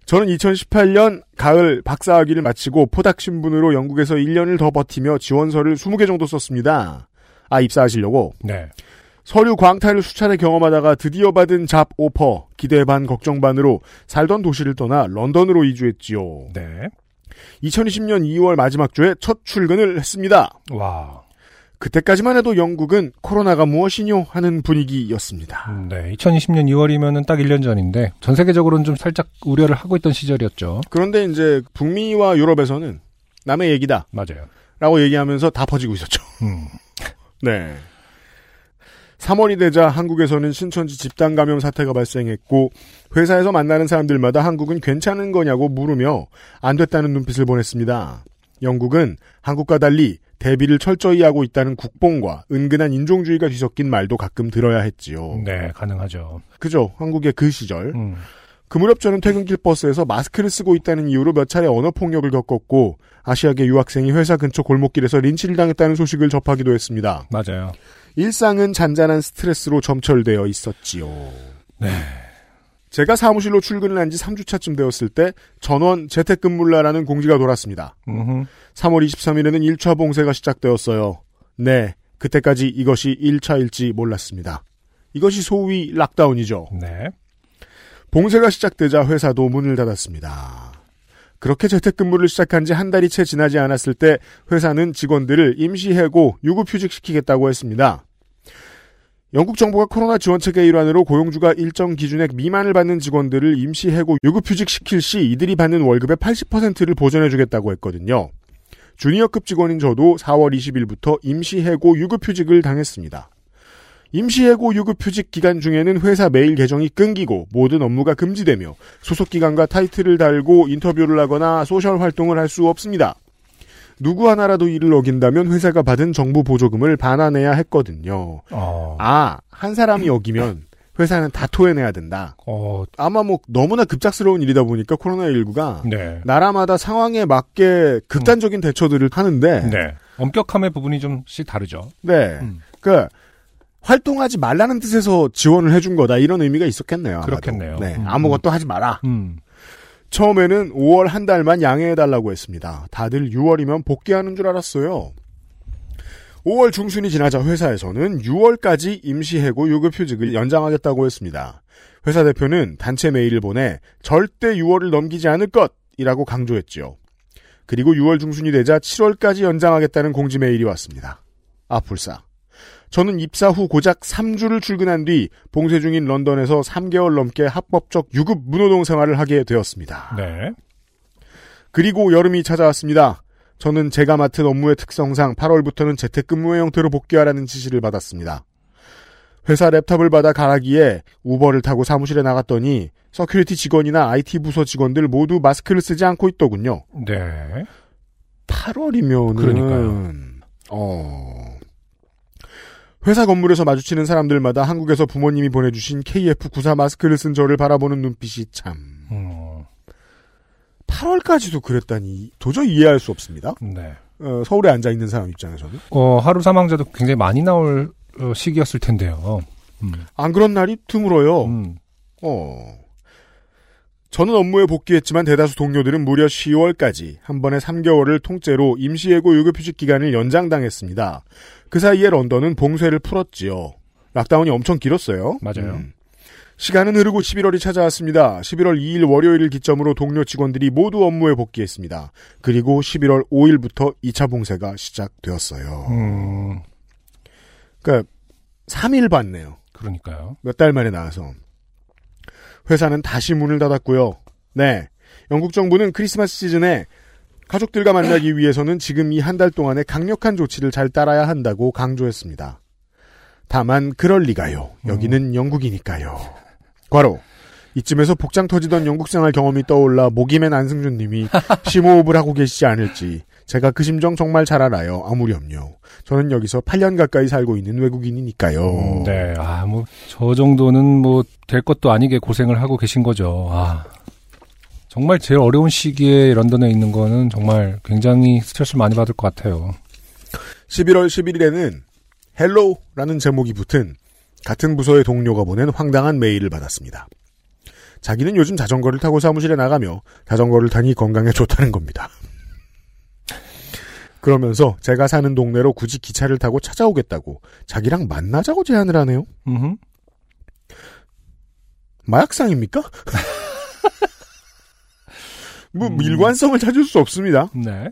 저는 2018년 가을 박사학위를 마치고 포닥 신분으로 영국에서 1년을 더 버티며 지원서를 20개 정도 썼습니다. 아 입사하시려고 네. 서류 광탈을 수차례 경험하다가 드디어 받은 잡 오퍼 기대 반 걱정 반으로 살던 도시를 떠나 런던으로 이주했지요. 네. 2020년 2월 마지막 주에 첫 출근을 했습니다. 와. 그때까지만 해도 영국은 코로나가 무엇이뇨 하는 분위기였습니다. 네, 2020년 2월이면은 딱 1년 전인데 전 세계적으로는 좀 살짝 우려를 하고 있던 시절이었죠. 그런데 이제 북미와 유럽에서는 남의 얘기다. 맞아요. 라고 얘기하면서 다 퍼지고 있었죠. 음. 네. 3월이 되자 한국에서는 신천지 집단 감염 사태가 발생했고 회사에서 만나는 사람들마다 한국은 괜찮은 거냐고 물으며 안 됐다는 눈빛을 보냈습니다. 영국은 한국과 달리 대비를 철저히 하고 있다는 국뽕과 은근한 인종주의가 뒤섞인 말도 가끔 들어야 했지요. 네, 가능하죠. 그죠? 한국의 그 시절. 음. 그 무렵 저는 퇴근길 버스에서 마스크를 쓰고 있다는 이유로 몇 차례 언어 폭력을 겪었고 아시아계 유학생이 회사 근처 골목길에서 린치를 당했다는 소식을 접하기도 했습니다. 맞아요. 일상은 잔잔한 스트레스로 점철되어 있었지요. 네. 제가 사무실로 출근을 한 지 3주차쯤 되었을 때 전원 재택근무라는 공지가 돌았습니다. 음흠. 3월 23일에는 1차 봉쇄가 시작되었어요. 네, 그때까지 이것이 1차일지 몰랐습니다. 이것이 소위 락다운이죠. 네. 봉쇄가 시작되자 회사도 문을 닫았습니다. 그렇게 재택근무를 시작한 지 한 달이 채 지나지 않았을 때 회사는 직원들을 임시해고 유급휴직시키겠다고 했습니다. 영국 정부가 코로나 지원책의 일환으로 고용주가 일정 기준액 미만을 받는 직원들을 임시 해고 유급휴직시킬 시 이들이 받는 월급의 80%를 보전해주겠다고 했거든요. 주니어급 직원인 저도 4월 20일부터 임시 해고 유급휴직을 당했습니다. 임시 해고 유급휴직 기간 중에는 회사 메일 계정이 끊기고 모든 업무가 금지되며 소속 기관과 타이틀을 달고 인터뷰를 하거나 social 활동을 할 수 없습니다. 누구 하나라도 이를 어긴다면 회사가 받은 정부 보조금을 반환해야 했거든요. 어. 아, 한 사람이 어기면 회사는 다 토해내야 된다. 어, 아마 뭐 너무나 급작스러운 일이다 보니까 코로나19가 네. 나라마다 상황에 맞게 극단적인 대처들을 하는데 네. 엄격함의 부분이 좀씩 다르죠. 네. 음. 그 활동하지 말라는 뜻에서 지원을 해준 거다 이런 의미가 있었겠네요. 아마도. 그렇겠네요. 네, 음. 아무것도 하지 마라. 음. 처음에는 5월 한 달만 양해해달라고 했습니다. 다들 6월이면 복귀하는 줄 알았어요. 5월 중순이 지나자 회사에서는 6월까지 임시해고 유급휴직을 연장하겠다고 했습니다. 회사 대표는 단체 메일을 보내 절대 6월을 넘기지 않을 것이라고 강조했지요. 그리고 6월 중순이 되자 7월까지 연장하겠다는 공지 메일이 왔습니다. 아, 불사. 저는 입사 후 고작 3주를 출근한 뒤 봉쇄 중인 런던에서 3개월 넘게 합법적 유급 무노동 생활을 하게 되었습니다. 네. 그리고 여름이 찾아왔습니다. 저는 제가 맡은 업무의 특성상 8월부터는 재택근무의 형태로 복귀하라는 지시를 받았습니다. 회사 laptop을 받아 가라기에 우버를 타고 사무실에 나갔더니 security 직원이나 IT 부서 직원들 모두 마스크를 쓰지 않고 있더군요. 네. 8월이면은 그러니까요. 어 회사 건물에서 마주치는 사람들마다 한국에서 부모님이 보내주신 KF94 마스크를 쓴 저를 바라보는 눈빛이 참 음, 8월까지도 그랬다니 도저히 이해할 수 없습니다. 네. 어, 서울에 앉아 있는 사람 입장에서는 어, 하루 사망자도 굉장히 많이 나올 어, 시기였을 텐데요. 음. 안 그런 날이 드물어요. 음. 어. 저는 업무에 복귀했지만 대다수 동료들은 무려 10월까지 한 번에 3개월을 통째로 임시해고 유급휴직 기간을 연장당했습니다. 그 사이에 런던은 봉쇄를 풀었지요. 락다운이 엄청 길었어요. 맞아요. 음. 시간은 흐르고 11월이 찾아왔습니다. 11월 2일 월요일을 기점으로 동료 직원들이 모두 업무에 복귀했습니다. 그리고 11월 5일부터 2차 봉쇄가 시작되었어요. 음, 그러니까 3일 봤네요. 그러니까요. 몇 달 만에 나와서 회사는 다시 문을 닫았고요. 네, 영국 정부는 크리스마스 시즌에 가족들과 만나기 위해서는 지금 이 한 달 동안의 강력한 조치를 잘 따라야 한다고 강조했습니다. 다만 그럴 리가요. 여기는 영국이니까요. 과로 이쯤에서 복장 터지던 영국 생활 경험이 떠올라 모기맨 안승준 님이 심호흡을 하고 계시지 않을지 제가 그 심정 정말 잘 알아요. 아무렴요. 저는 여기서 8년 가까이 살고 있는 외국인이니까요. 음, 네. 아, 뭐, 저 정도는 뭐, 될 것도 아니게 고생을 하고 계신 거죠. 아. 정말 제일 어려운 시기에 런던에 있는 거는 정말 굉장히 스트레스를 많이 받을 것 같아요. 11월 11일에는 Hello라는 제목이 붙은 같은 부서의 동료가 보낸 황당한 메일을 받았습니다. 자기는 요즘 자전거를 타고 사무실에 나가며 자전거를 타니 건강에 좋다는 겁니다. 그러면서 제가 사는 동네로 굳이 기차를 타고 찾아오겠다고 자기랑 만나자고 제안을 하네요. 마약상입니까? 뭐 음. 일관성을 찾을 수 없습니다. 네.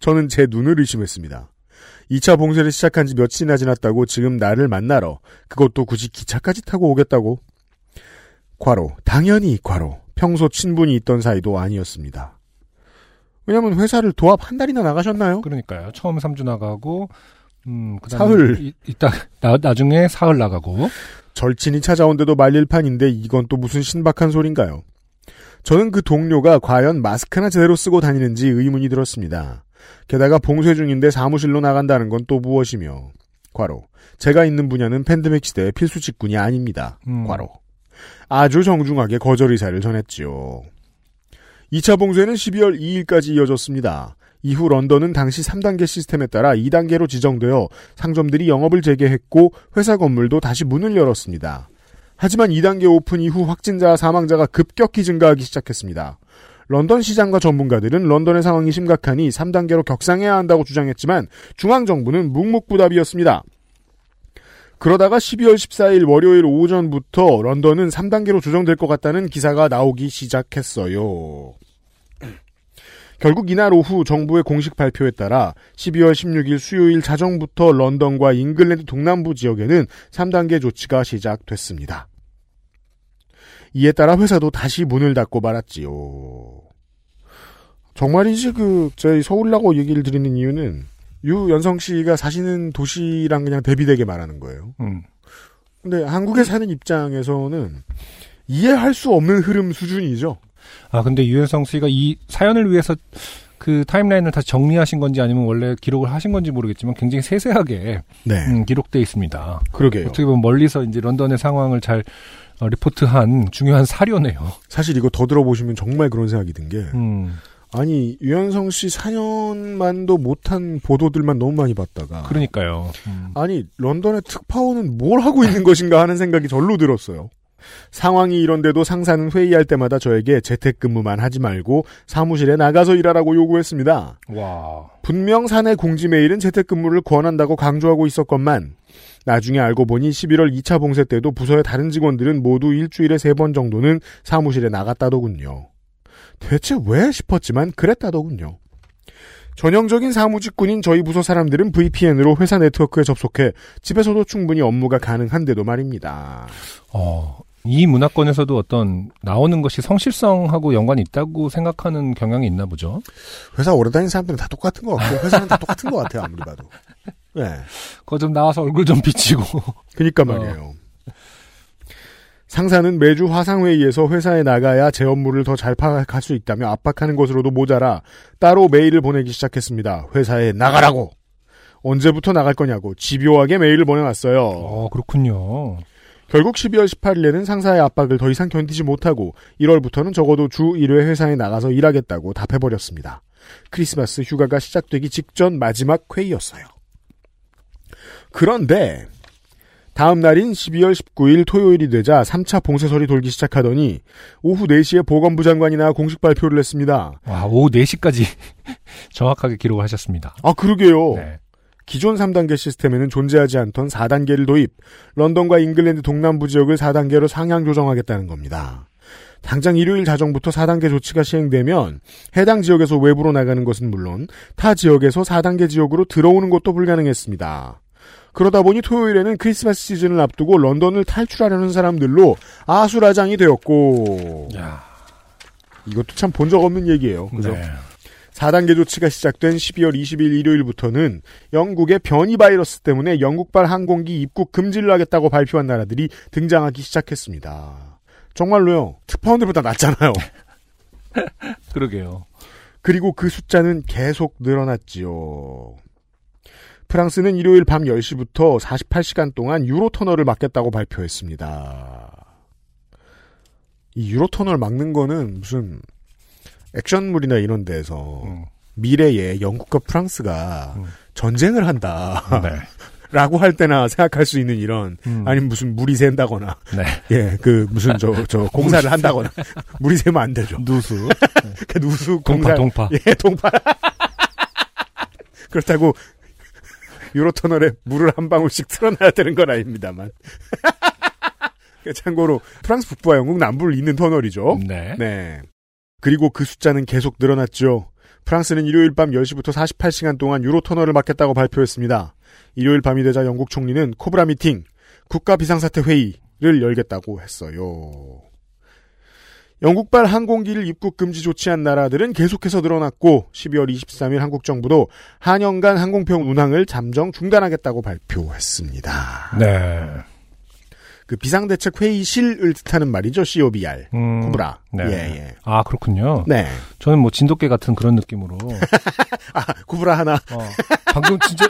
저는 제 눈을 의심했습니다. 2차 봉쇄를 시작한 지 며칠이나 지났다고 지금 나를 만나러 그것도 굳이 기차까지 타고 오겠다고. 과로 당연히 과로 평소 친분이 있던 사이도 아니었습니다. 왜냐면 회사를 도합 한 달이나 나가셨나요? 그러니까요. 처음 3주 나가고 음, 사흘. 이, 이따 나, 나중에 사흘 나가고 절친이 찾아온데도 말릴 판인데 이건 또 무슨 신박한 소린가요? 저는 그 동료가 과연 마스크나 제대로 쓰고 다니는지 의문이 들었습니다. 게다가 봉쇄 중인데 사무실로 나간다는 건 또 무엇이며. 과로. 제가 있는 분야는 팬데믹 시대의 필수 직군이 아닙니다. 음. 과로. 아주 정중하게 거절 의사를 전했지요. 2차 봉쇄는 12월 2일까지 이어졌습니다. 이후 런던은 당시 3단계 시스템에 따라 2단계로 지정되어 상점들이 영업을 재개했고 회사 건물도 다시 문을 열었습니다. 하지만 2단계 오픈 이후 확진자와 사망자가 급격히 증가하기 시작했습니다. 런던 시장과 전문가들은 런던의 상황이 심각하니 3단계로 격상해야 한다고 주장했지만 중앙정부는 묵묵부답이었습니다. 그러다가 12월 14일 월요일 오전부터 런던은 3단계로 조정될 것 같다는 기사가 나오기 시작했어요. 결국 이날 오후 정부의 공식 발표에 따라 12월 16일 수요일 자정부터 런던과 잉글랜드 동남부 지역에는 3단계 조치가 시작됐습니다. 이에 따라 회사도 다시 문을 닫고 말았지요. 정말이지 그 저희 서울라고 얘기를 드리는 이유는 유연성 씨가 사시는 도시랑 그냥 대비되게 말하는 거예요. 음. 근데 한국에 사는 입장에서는 이해할 수 없는 흐름 수준이죠. 아 근데 유현성 씨가 이 사연을 위해서 그 타임라인을 다시 정리하신 건지 아니면 원래 기록을 하신 건지 모르겠지만 굉장히 세세하게 네. 음, 기록돼 있습니다. 그러게요. 어떻게 보면 멀리서 이제 런던의 상황을 잘 어, 리포트한 중요한 사료네요. 사실 이거 더 들어보시면 정말 그런 생각이 든 게, 음, 아니, 유현성 씨 4년만도 못한 보도들만 너무 많이 봤다가, 그러니까요. 음. 아니, 런던의 특파원은 뭘 하고 있는 것인가 하는 생각이 절로 들었어요. 상황이 이런데도 상사는 회의할 때마다 저에게 재택근무만 하지 말고 사무실에 나가서 일하라고 요구했습니다. 와. 분명 사내 공지 메일은 재택근무를 권한다고 강조하고 있었건만 나중에 알고 보니 11월 2차 봉쇄 때도 부서의 다른 직원들은 모두 일주일에 3번 정도는 사무실에 나갔다더군요. 대체 왜 싶었지만 그랬다더군요. 전형적인 사무직군인 저희 부서 사람들은 VPN으로 회사 네트워크에 접속해 집에서도 충분히 업무가 가능한데도 말입니다. 어, 이 문화권에서도 어떤 나오는 것이 성실성하고 연관이 있다고 생각하는 경향이 있나 보죠. 회사 오래 다니는 사람들은 다 똑같은 것 같고 회사는 다 똑같은 것 같아요 아무리 봐도. 네. 그거 좀 나와서 얼굴 좀 비치고. 그니까 말이에요. 상사는 매주 화상회의에서 회사에 나가야 제 업무를 더 잘 파악할 수 있다며 압박하는 것으로도 모자라 따로 메일을 보내기 시작했습니다. 회사에 나가라고! 언제부터 나갈 거냐고 집요하게 메일을 보내왔어요. 어, 그렇군요. 결국 12월 18일에는 상사의 압박을 더 이상 견디지 못하고 1월부터는 적어도 주 1회 회사에 나가서 일하겠다고 답해버렸습니다. 크리스마스 휴가가 시작되기 직전 마지막 회의였어요. 그런데 다음 날인 12월 19일 토요일이 되자 3차 봉쇄설이 돌기 시작하더니 오후 4시에 보건부 장관이 나 공식 발표를 했습니다. 와, 오후 4시까지 정확하게 기록을 하셨습니다. 아, 그러게요. 네. 기존 3단계 시스템에는 존재하지 않던 4단계를 도입, 런던과 잉글랜드 동남부 지역을 4단계로 상향 조정하겠다는 겁니다. 당장 일요일 자정부터 4단계 조치가 시행되면 해당 지역에서 외부로 나가는 것은 물론 타 지역에서 4단계 지역으로 들어오는 것도 불가능했습니다. 그러다 보니 토요일에는 크리스마스 시즌을 앞두고 런던을 탈출하려는 사람들로 아수라장이 되었고 야. 이것도 참 본 적 없는 얘기예요. 그죠? 네. 4단계 조치가 시작된 12월 20일 일요일부터는 영국의 변이 바이러스 때문에 영국발 항공기 입국 금지를 하겠다고 발표한 나라들이 등장하기 시작했습니다. 정말로요. 특파원들보다 낫잖아요. 그러게요. 그리고 그 숫자는 계속 늘어났지요. 프랑스는 일요일 밤 10시부터 48시간 동안 유로 터널을 막겠다고 발표했습니다. 이 유로 터널 막는 거는 무슨 액션물이나 이런 데에서 음. 미래에 영국과 프랑스가 음. 전쟁을 한다. 네. 라고 할 때나 생각할 수 있는 이런 음. 아니면 무슨 물이 샌다거나 네. 예그 무슨 저저 공사를 한다거나 물이 새면 안 되죠. 누수. 그 누수 동파, 공사 동파. 예 동파 그렇다고 유로터널에 물을 한 방울씩 틀어놔야 되는 건 아닙니다만 참고로 프랑스 북부와 영국 남부를 잇는 터널이죠. 네. 네. 그리고 그 숫자는 계속 늘어났죠. 프랑스는 일요일 밤 10시부터 48시간 동안 유로 터널을 막겠다고 발표했습니다. 일요일 밤이 되자 영국 총리는 코브라 미팅, 국가 비상사태 회의를 열겠다고 했어요. 영국발 항공기를 입국 금지 조치한 나라들은 계속해서 늘어났고 12월 23일 한국 정부도 한영간 항공편 운항을 잠정 중단하겠다고 발표했습니다. 네. 그 비상대책 회의실을 뜻하는 말이죠. COBR. 음, 코브라. 네. 예, 예. 아, 그렇군요. 네. 저는 뭐 진돗개 같은 그런 느낌으로. 아, 코브라 하나. 어, 방금 진짜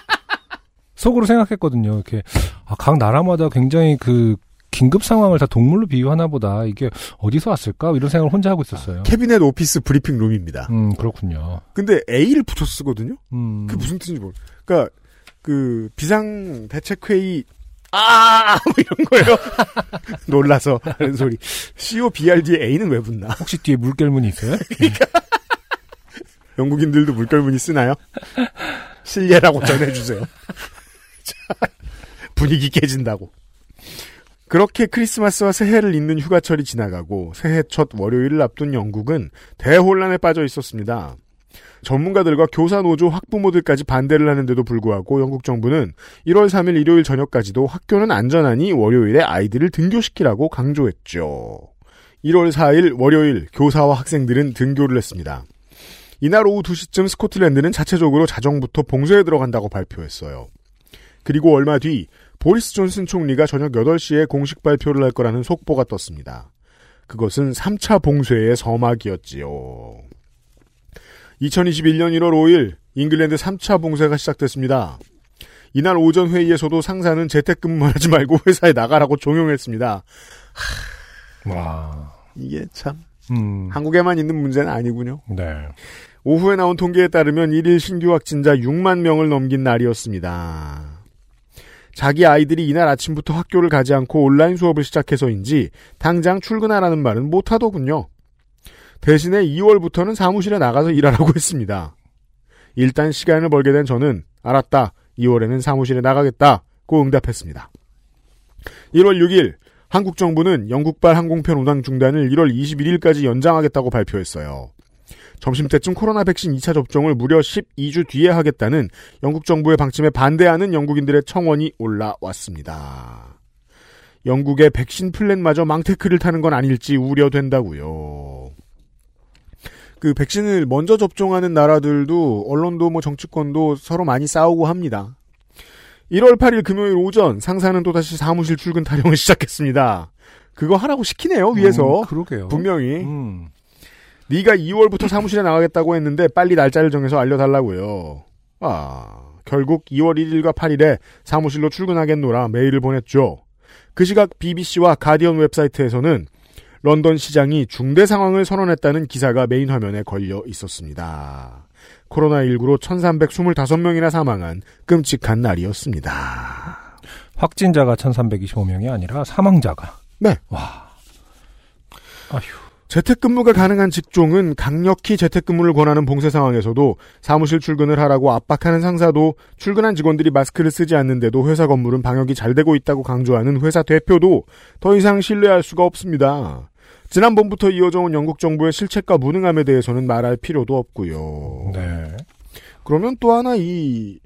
속으로 생각했거든요. 이렇게 아, 각 나라마다 굉장히 그 긴급 상황을 다 동물로 비유하나 보다. 이게 어디서 왔을까? 이런 생각을 혼자 하고 있었어요. Cabinet Office Briefing Room입니다. 음, 그렇군요. 근데 A를 붙여 쓰거든요. 음. 그게 무슨 뜻인지 모르. 그러니까 그 비상 대책 회의 아, 뭐 이런 거예요. 놀라서 하는 소리. COBRD에 A는 왜 붙나? 혹시 뒤에 물결문이 있어요? 영국인들도 물결문이 쓰나요? 실례라고 전해주세요. 자, 분위기 깨진다고. 그렇게 크리스마스와 새해를 잇는 휴가철이 지나가고 새해 첫 월요일을 앞둔 영국은 대혼란에 빠져 있었습니다. 전문가들과 교사 노조 학부모들까지 반대를 하는데도 불구하고 영국 정부는 1월 3일 일요일 저녁까지도 학교는 안전하니 월요일에 아이들을 등교시키라고 강조했죠. 1월 4일 월요일 교사와 학생들은 등교를 했습니다. 이날 오후 2시쯤 스코틀랜드는 자체적으로 자정부터 봉쇄에 들어간다고 발표했어요. 그리고 얼마 뒤 보리스 존슨 총리가 저녁 8시에 공식 발표를 할 거라는 속보가 떴습니다. 그것은 3차 봉쇄의 서막이었지요. 2021년 1월 5일 잉글랜드 3차 봉쇄가 시작됐습니다. 이날 오전 회의에서도 상사는 재택근무만 하지 말고 회사에 나가라고 종용했습니다. 와. 이게 참 음. 한국에만 있는 문제는 아니군요. 네. 오후에 나온 통계에 따르면 1일 신규 확진자 6만 명을 넘긴 날이었습니다. 자기 아이들이 이날 아침부터 학교를 가지 않고 온라인 수업을 시작해서인지 당장 출근하라는 말은 못하더군요. 대신에 2월부터는 사무실에 나가서 일하라고 했습니다. 일단 시간을 벌게 된 저는 알았다. 2월에는 사무실에 나가겠다고 응답했습니다. 1월 6일 한국 정부는 영국발 항공편 운항 중단을 1월 21일까지 연장하겠다고 발표했어요. 점심때쯤 코로나 백신 2차 접종을 무려 12주 뒤에 하겠다는 영국 정부의 방침에 반대하는 영국인들의 청원이 올라왔습니다. 영국의 백신 플랜마저 망테크를 타는 건 아닐지 우려된다고요. 그 백신을 먼저 접종하는 나라들도 언론도 뭐 정치권도 서로 많이 싸우고 합니다. 1월 8일 금요일 오전 상사는 또다시 사무실 출근 타령을 시작했습니다. 그거 하라고 시키네요 위에서 음, 그러게요. 분명히 음. 네가 2월부터 사무실에 나가겠다고 했는데 빨리 날짜를 정해서 알려달라고요. 아 결국 2월 1일과 8일에 사무실로 출근하겠노라 메일을 보냈죠. 그 시각 BBC와 가디언 웹사이트에서는 런던 시장이 중대 상황을 선언했다는 기사가 메인 화면에 걸려 있었습니다. 코로나19로 1325명이나 사망한 끔찍한 날이었습니다. 확진자가 1325명이 아니라 사망자가. 네. 와. 아휴. 재택근무가 가능한 직종은 강력히 재택근무를 권하는 봉쇄 상황에서도 사무실 출근을 하라고 압박하는 상사도 출근한 직원들이 마스크를 쓰지 않는데도 회사 건물은 방역이 잘 되고 있다고 강조하는 회사 대표도 더 이상 신뢰할 수가 없습니다. 지난번부터 이어져 온 영국 정부의 실책과 무능함에 대해서는 말할 필요도 없고요. 네. 그러면 또 하나 이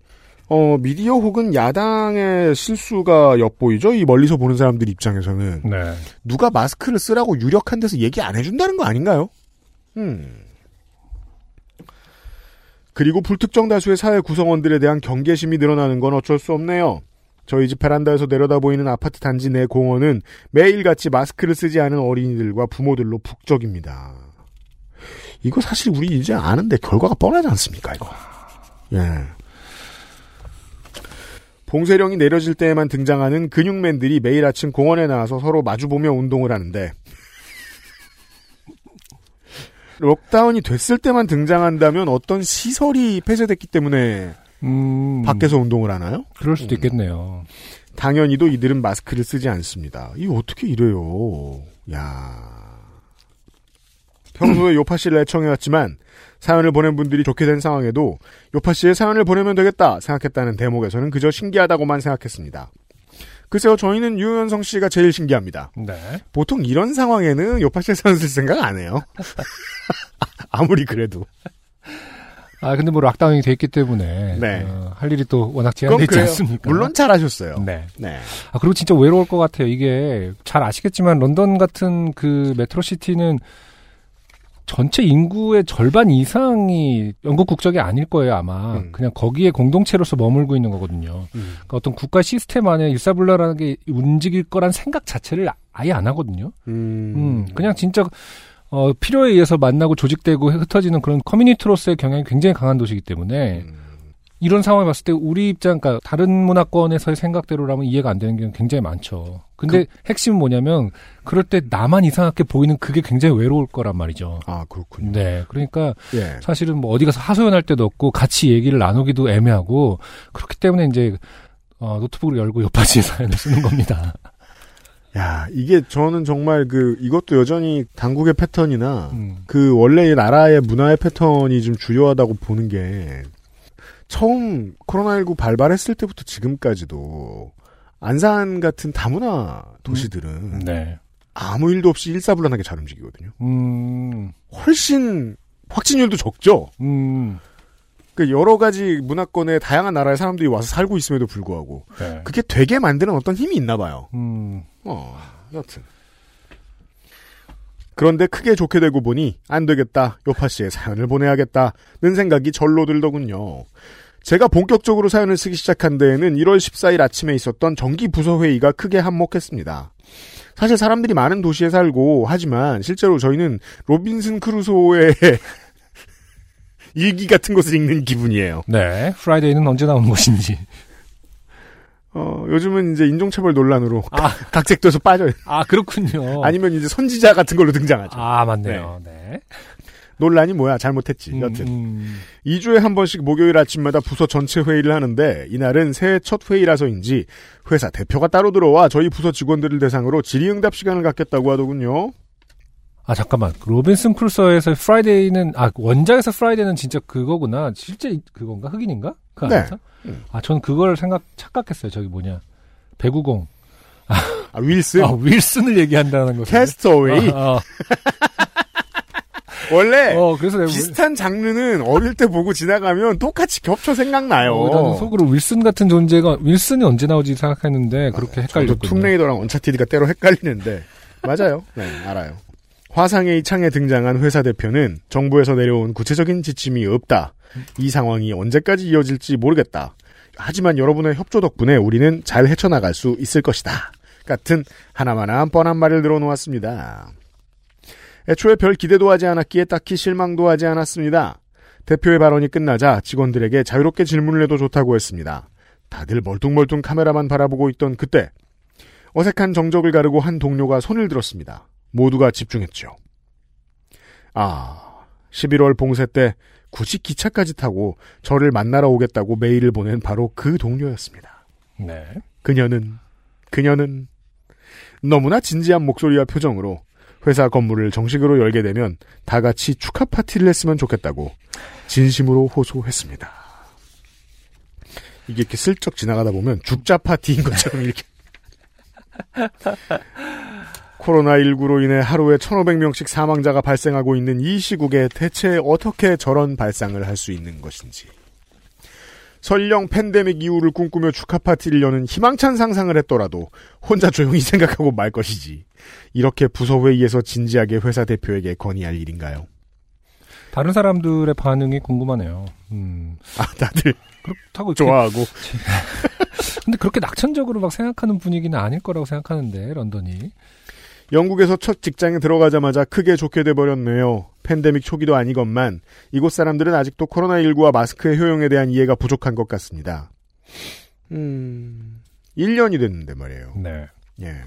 어, 미디어 혹은 야당의 실수가 엿보이죠? 이 멀리서 보는 사람들 입장에서는. 네. 누가 마스크를 쓰라고 유력한 데서 얘기 안 해준다는 거 아닌가요? 음. 그리고 불특정 다수의 사회 구성원들에 대한 경계심이 늘어나는 건 어쩔 수 없네요. 저희 집 베란다에서 내려다 보이는 아파트 단지 내 공원은 매일같이 마스크를 쓰지 않은 어린이들과 부모들로 북적입니다. 이거 사실 우리 이제 아는데 결과가 뻔하지 않습니까, 이거? 예. 봉쇄령이 내려질 때에만 등장하는 근육맨들이 매일 아침 공원에 나와서 서로 마주보며 운동을 하는데 록다운이 됐을 때만 등장한다면 어떤 시설이 폐쇄됐기 때문에 음. 밖에서 운동을 하나요? 그럴 수도 있겠네요. 당연히도 이들은 마스크를 쓰지 않습니다. 이거 어떻게 이래요? 야. 평소에 요파 씨를 애청해왔지만 사연을 보낸 분들이 좋게 된 상황에도 요파 씨의 사연을 보내면 되겠다 생각했다는 대목에서는 그저 신기하다고만 생각했습니다. 글쎄요, 저희는 유현성 씨가 제일 신기합니다. 네. 보통 이런 상황에는 요파시의 사연 쓸 생각 안 해요. 아무리 그래도. 아 근데 뭐 lockdown이 돼 있기 때문에 네. 어, 할 일이 또 워낙 제한돼 있지 그래요. 않습니까? 물론 잘 하셨어요. 네. 네. 아 그리고 진짜 외로울 것 같아요. 이게 잘 아시겠지만 런던 같은 그 metro city는 전체 인구의 절반 이상이 영국 국적이 아닐 거예요 아마 음. 그냥 거기에 공동체로서 머물고 있는 거거든요. 음. 그러니까 어떤 국가 시스템 안에 일사불란하게 움직일 거란 생각 자체를 아예 안 하거든요. 음. 음, 그냥 진짜 어, 필요에 의해서 만나고 조직되고 흩어지는 그런 커뮤니티로서의 경향이 굉장히 강한 도시이기 때문에 음. 이런 상황을 봤을 때 우리 입장, 그러니까 다른 문화권에서의 생각대로라면 이해가 안 되는 경우 굉장히 많죠. 근데 핵심은 뭐냐면 그럴 때 나만 이상하게 보이는 그게 굉장히 외로울 거란 말이죠. 아 그렇군요. 네, 그러니까 예. 사실은 뭐 어디 가서 하소연할 때도 없고 같이 얘기를 나누기도 애매하고 그렇기 때문에 이제 어, 노트북을 열고 옆바지에 사연을 쓰는 겁니다. 야 이게 저는 정말 그 이것도 여전히 당국의 패턴이나 음. 그 원래 나라의 문화의 패턴이 좀 주요하다고 보는 게 처음 코로나19 발발했을 때부터 지금까지도 안산 같은 다문화 도시들은 네. 아무 일도 없이 일사불란하게 잘 움직이거든요. 음, 훨씬 확진율도 적죠. 음, 그 여러 가지 문화권의 다양한 나라의 사람들이 와서 살고 있음에도 불구하고 네. 그게 되게 만드는 어떤 힘이 있나 봐요. 음, 어, 여튼. 그런데 크게 좋게 되고 보니 안 되겠다. 요파시의 사연을 보내야겠다는 생각이 절로 들더군요. 제가 본격적으로 사연을 쓰기 시작한 데에는 1월 14일 아침에 있었던 정기 부서 회의가 크게 한몫했습니다. 사실 사람들이 많은 도시에 살고 하지만 실제로 저희는 로빈슨 크루소의 일기 같은 것을 읽는 기분이에요. 네. 프라이데이는 언제 나오는 것인지. 어, 요즘은 이제 인종차별 논란으로 아. 각색돼서 빠져요. 아, 그렇군요. 아니면 이제 선지자 같은 걸로 등장하죠. 아, 맞네요. 네. 논란이 뭐야? 잘못했지. 음, 여튼. 음, 2주에 한 번씩 목요일 아침마다 부서 전체 회의를 하는데 이날은 새해 첫 회의라서인지 회사 대표가 따로 들어와 저희 부서 직원들을 대상으로 질의응답 시간을 갖겠다고 하더군요. 아, 잠깐만. 그 로빈슨 크루소에서 프라이데이는, 아, 원작에서 프라이데이는 진짜 그거구나. 실제 그건가? 흑인인가? 그 네. 안에서? 아, 저는 그걸 생각, 착각했어요. 저기 뭐냐. 배구공. 아, 윌슨. 아, 윌슨을 얘기한다는 거. 캐스터웨이. 아, 아. 원래 어, 그래서 비슷한 장르는 어릴 때 보고 지나가면 똑같이 겹쳐 생각나요. 어, 나는 속으로 윌슨 같은 존재가 윌슨이 언제 나오지 생각했는데 그렇게 헷갈렸거든요. 툼레이더랑 언차티드가 때로 헷갈리는데 맞아요. 네, 알아요. 화상의 이 창에 등장한 회사 대표는 정부에서 내려온 구체적인 지침이 없다. 이 상황이 언제까지 이어질지 모르겠다. 하지만 여러분의 협조 덕분에 우리는 잘 헤쳐나갈 수 있을 것이다. 같은 하나마나한 뻔한 말을 늘어놓았습니다. 애초에 별 기대도 하지 않았기에 딱히 실망도 하지 않았습니다. 대표의 발언이 끝나자 직원들에게 자유롭게 질문을 해도 좋다고 했습니다. 다들 멀뚱멀뚱 카메라만 바라보고 있던 그때 어색한 정적을 가르고 한 동료가 손을 들었습니다. 모두가 집중했죠. 아, 11월 봉쇄 때 굳이 기차까지 타고 저를 만나러 오겠다고 메일을 보낸 바로 그 동료였습니다. 네. 그녀는, 그녀는 너무나 진지한 목소리와 표정으로 회사 건물을 정식으로 열게 되면 다 같이 축하 파티를 했으면 좋겠다고 진심으로 호소했습니다. 이게 이렇게 슬쩍 지나가다 보면 죽자 파티인 것처럼 이렇게 코로나19로 인해 하루에 1,500명씩 사망자가 발생하고 있는 이 시국에 대체 어떻게 저런 발상을 할 수 있는 것인지. 설령 팬데믹 이후를 꿈꾸며 축하 파티를 여는 희망찬 상상을 했더라도 혼자 조용히 생각하고 말 것이지. 이렇게 부서회의에서 진지하게 회사 대표에게 건의할 일인가요? 다른 사람들의 반응이 궁금하네요. 음. 아, 다들 그렇다고 좋아하고. 근데 그렇게 낙천적으로 막 생각하는 분위기는 아닐 거라고 생각하는데 런던이. 영국에서 첫 직장에 들어가자마자 크게 좋게 돼버렸네요. 팬데믹 초기도 아니건만 이곳 사람들은 아직도 코로나19와 마스크의 효용에 대한 이해가 부족한 것 같습니다. 음, 1년이 됐는데 말이에요. 네. 예.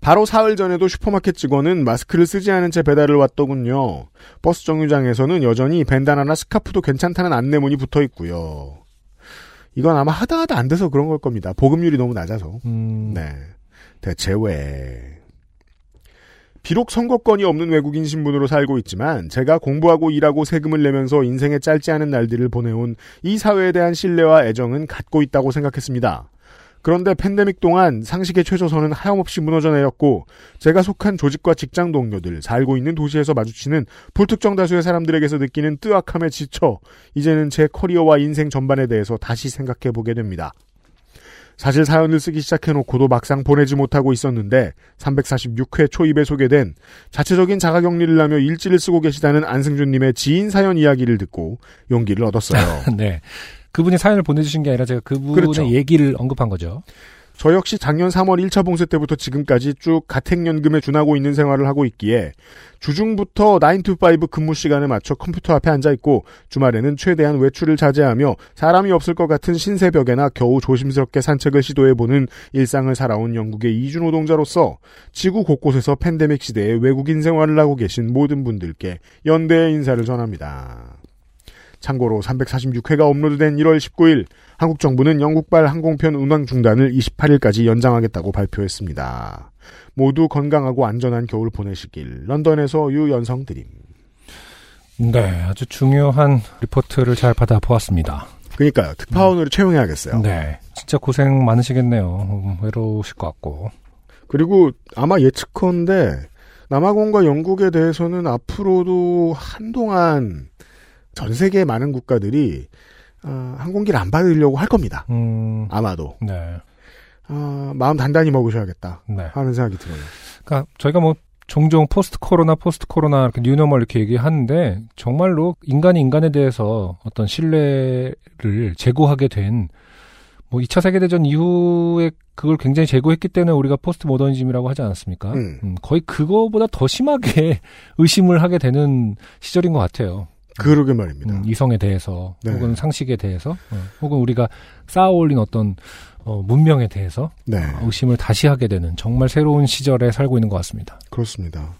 바로 사흘 전에도 슈퍼마켓 직원은 마스크를 쓰지 않은 채 배달을 왔더군요. 버스 정류장에서는 여전히 밴다나나 스카프도 괜찮다는 안내문이 붙어 있고요. 이건 아마 하다 하다 안 돼서 그런 걸 겁니다. 보급률이 너무 낮아서. 음. 네. 대체 왜? 비록 선거권이 없는 외국인 신분으로 살고 있지만 제가 공부하고 일하고 세금을 내면서 인생의 짧지 않은 날들을 보내온 이 사회에 대한 신뢰와 애정은 갖고 있다고 생각했습니다. 그런데 팬데믹 동안 상식의 최저선은 하염없이 무너져 내렸고 제가 속한 조직과 직장 동료들 살고 있는 도시에서 마주치는 불특정 다수의 사람들에게서 느끼는 뜨악함에 지쳐 이제는 제 커리어와 인생 전반에 대해서 다시 생각해 보게 됩니다. 사실 사연을 쓰기 시작해놓고도 막상 보내지 못하고 있었는데 346회 초입에 소개된 자체적인 자가격리를 하며 일지를 쓰고 계시다는 안승준님의 지인 사연 이야기를 듣고 용기를 얻었어요. 네. 그분이 사연을 보내주신 게 아니라 제가 그분의 그렇죠. 얘기를 언급한 거죠. 저 역시 작년 3월 1차 봉쇄 때부터 지금까지 쭉 가택연금에 준하고 있는 생활을 하고 있기에 주중부터 9to5 근무 시간에 맞춰 컴퓨터 앞에 앉아 있고 주말에는 최대한 외출을 자제하며 사람이 없을 것 같은 신새벽에나 겨우 조심스럽게 산책을 시도해보는 일상을 살아온 영국의 이주 노동자로서 지구 곳곳에서 팬데믹 시대에 외국인 생활을 하고 계신 모든 분들께 연대의 인사를 전합니다. 참고로 346회가 업로드된 1월 19일 한국 정부는 영국발 항공편 운항 중단을 28일까지 연장하겠다고 발표했습니다. 모두 건강하고 안전한 겨울 보내시길 런던에서 유연성 드림. 네, 아주 중요한 리포트를 잘 받아 보았습니다. 그러니까요. 특파원으로 채용해야겠어요. 네, 진짜 고생 많으시겠네요. 음, 외로우실 것 같고. 그리고 아마 예측컨대 남아공과 영국에 대해서는 앞으로도 한동안 전 세계 많은 국가들이 어, 항공기를 안 받으려고 할 겁니다. 음, 아마도 네, 어, 마음 단단히 먹으셔야겠다 네. 하는 생각이 들어요. 그러니까 저희가 뭐 종종 post 코로나, post 코로나 이렇게 new normal 이렇게 얘기하는데 정말로 인간이 인간에 대해서 어떤 신뢰를 제고하게 된 뭐 2차 세계대전 이후에 그걸 굉장히 제고했기 때문에 우리가 포스트 모더니즘이라고 하지 않았습니까? 음. 음, 거의 그거보다 더 심하게 의심을 하게 되는 시절인 것 같아요. 그러게 말입니다. 음, 이성에 대해서 네. 혹은 상식에 대해서 어, 혹은 우리가 쌓아올린 어떤 어, 문명에 대해서 네, 의심을 다시 하게 되는 정말 새로운 시절에 살고 있는 것 같습니다. 그렇습니다.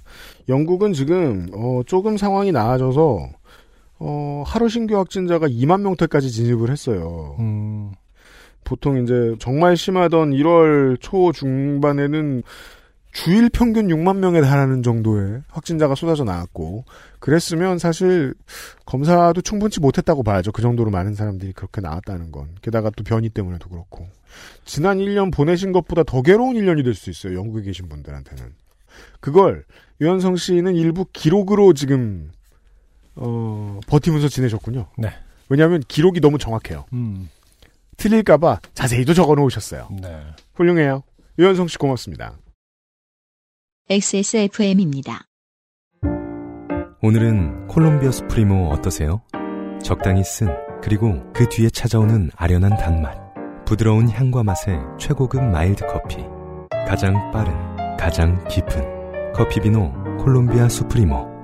영국은 지금 어, 조금 상황이 나아져서 어, 하루 신규 확진자가 2만 명대까지 진입을 했어요. 음, 보통 이제 정말 심하던 1월 초 중반에는 주일 평균 6만 명에 달하는 정도의 확진자가 쏟아져 나왔고 그랬으면 사실 검사도 충분치 못했다고 봐야죠. 그 정도로 많은 사람들이 그렇게 나왔다는 건. 게다가 또 변이 때문에도 그렇고. 지난 1년 보내신 것보다 더 괴로운 1년이 될 수 있어요. 영국에 계신 분들한테는. 그걸 유현성 씨는 일부 기록으로 지금 어, 버티면서 지내셨군요. 네. 왜냐하면 기록이 너무 정확해요. 음, 틀릴까봐 자세히도 적어 놓으셨어요. 네. 훌륭해요. 유현성 씨 고맙습니다. XSFM입니다. 오늘은 콜롬비아 수프리모 어떠세요? 적당히 쓴 그리고 그 뒤에 찾아오는 아련한 단맛 부드러운 향과 맛의 최고급 mild 커피 가장 빠른 가장 깊은 커피 비노 콜롬비아 수프리모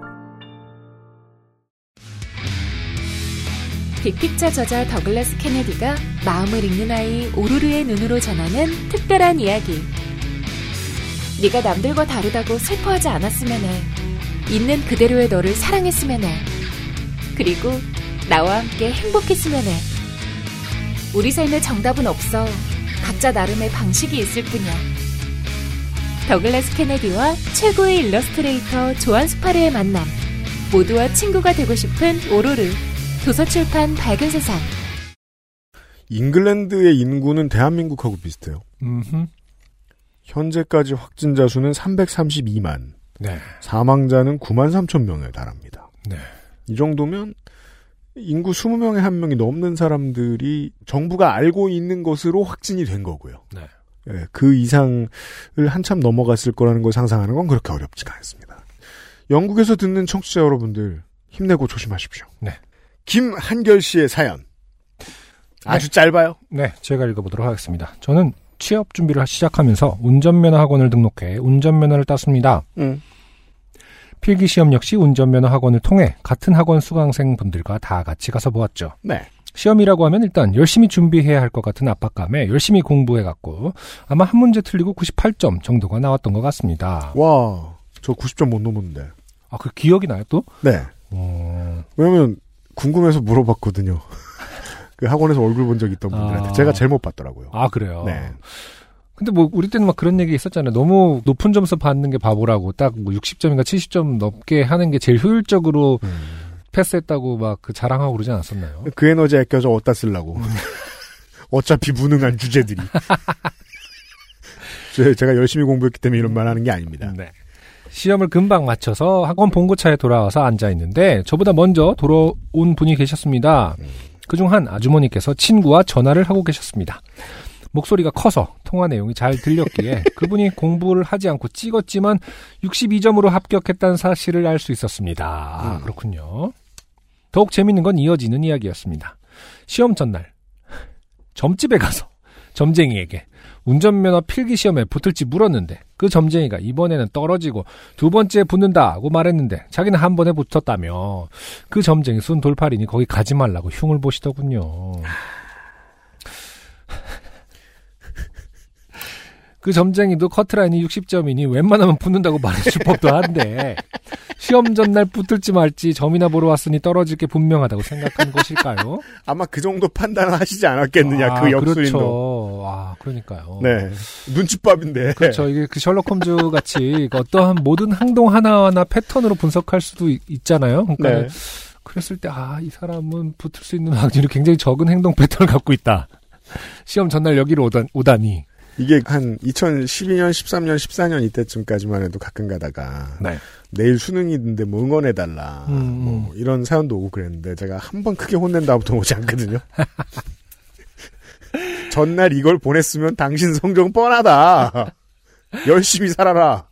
빅픽처 저자 더글라스 케네디가 마음을 읽는 아이 오루르의 눈으로 전하는 특별한 이야기. 네가 남들과 다르다고 슬퍼하지 않았으면 해. 있는 그대로의 너를 사랑했으면 해. 그리고 나와 함께 행복했으면 해. 우리 삶에 정답은 없어. 각자 나름의 방식이 있을 뿐이야. 더글라스 케네디와 최고의 일러스트레이터 조안 스파르의 만남. 모두와 친구가 되고 싶은 오로르. 도서출판 밝은 세상. 잉글랜드의 인구는 대한민국하고 비슷해요. 음흠. 현재까지 확진자 수는 332만, 네. 사망자는 9만 3천 명에 달합니다. 네. 이 정도면 인구 20명에 한 명이 넘는 사람들이 정부가 알고 있는 것으로 확진이 된 거고요. 네. 예, 그 이상을 한참 넘어갔을 거라는 걸 상상하는 건 그렇게 어렵지가 않습니다. 영국에서 듣는 청취자 여러분들 힘내고 조심하십시오. 네. 김한결 씨의 사연. 아주 짧아요. 네, 제가 읽어보도록 하겠습니다. 저는 취업 준비를 시작하면서 운전면허 학원을 등록해 운전면허를 땄습니다. 음. 필기 시험 역시 운전면허 학원을 통해 같은 학원 수강생 분들과 다 같이 가서 보았죠. 네. 시험이라고 하면 일단 열심히 준비해야 할 것 같은 압박감에 열심히 공부해갔고 아마 한 문제 틀리고 98점 정도가 나왔던 것 같습니다. 와, 저 90점 못 넘었는데. 아, 그 기억이 나요 또? 네. 어... 왜냐면 궁금해서 물어봤거든요. 그 학원에서 얼굴 본 적 있던 분들한테 아. 제가 제일 못 봤더라고요. 아 그래요. 네. 근데 뭐 우리 때는 막 그런 얘기 있었잖아요. 너무 높은 점수 받는 게 바보라고 딱 뭐 60점인가 70점 넘게 하는 게 제일 효율적으로 음. 패스했다고 막 그 자랑하고 그러지 않았었나요? 그 에너지 아껴서 어디다 쓰려고. 어차피 무능한 주제들이. 제- 제가 열심히 공부했기 때문에 이런 말 하는 게 아닙니다. 네. 시험을 금방 마쳐서 학원 본고차에 돌아와서 앉아 있는데 저보다 먼저 돌아온 분이 계셨습니다. 그중 한 아주머니께서 친구와 전화를 하고 계셨습니다. 목소리가 커서 통화 내용이 잘 들렸기에 그분이 공부를 하지 않고 찍었지만 62점으로 합격했다는 사실을 알 수 있었습니다. 아, 그렇군요. 더욱 재밌는 건 이어지는 이야기였습니다. 시험 전날 점집에 가서 점쟁이에게 운전면허 필기 시험에 붙을지 물었는데 그 점쟁이가 이번에는 떨어지고 두 번째 붙는다고 말했는데 자기는 한 번에 붙었다며 그 점쟁이 순 돌팔이니 거기 가지 말라고 흉을 보시더군요. 그 점쟁이도 커트라인이 60점이니 웬만하면 붙는다고 말해줄 법도 한데 시험 전날 붙을지 말지 점이나 보러 왔으니 떨어질 게 분명하다고 생각한 것일까요? 아마 그 정도 판단을 하시지 않았겠느냐, 아, 그 역술인도. 그렇죠. 아, 그러니까요. 네. 눈칫밥인데. 그렇죠. 이게 그 셜록 홈즈 같이 그 어떠한 모든 행동 하나하나 패턴으로 분석할 수도 있, 잖아요 그러니까 네. 그랬을 때 아, 이 사람은 붙을 수 있는 확률이 굉장히 적은 행동 패턴을 갖고 있다. 시험 전날 여기로 오다, 오다니. 이게 한 2012년, 13년, 14년 이때쯤까지만 해도 가끔 가다가 네. 내일 수능인데 뭐 응원해달라 음, 뭐 이런 사연도 오고 그랬는데 제가 한 번 크게 혼낸 다음부터 오지 않거든요. 전날 이걸 보냈으면 당신 성적 뻔하다. 열심히 살아라.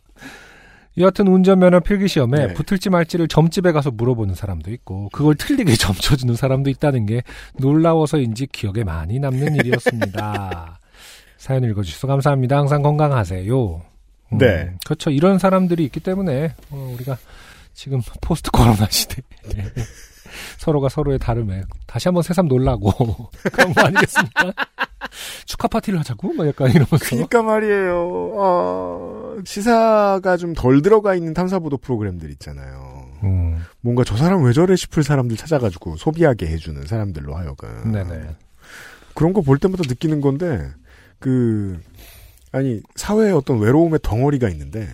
여하튼 운전면허 필기시험에 네. 붙을지 말지를 점집에 가서 물어보는 사람도 있고 그걸 틀리게 점쳐주는 사람도 있다는 게 놀라워서인지 기억에 많이 남는 일이었습니다. 사연 읽어주셔서 감사합니다. 항상 건강하세요. 음, 네. 그렇죠. 이런 사람들이 있기 때문에 어, 우리가 지금 포스트 코로나 시대 에 서로가 서로의 다름에 다시 한번 새삼 놀라고 그런 거 아니겠습니까? 축하 파티를 하자고 막 약간 이러면서 그러니까 말이에요. 어, 시사가 좀 덜 들어가 있는 탐사보도 프로그램들 있잖아요. 음, 뭔가 저 사람 왜 저래 싶을 사람들 찾아가지고 소비하게 해주는 사람들로 하여금. 네네. 그런 거 볼 때마다 느끼는 건데, 그, 아니, 사회에 어떤 외로움의 덩어리가 있는데,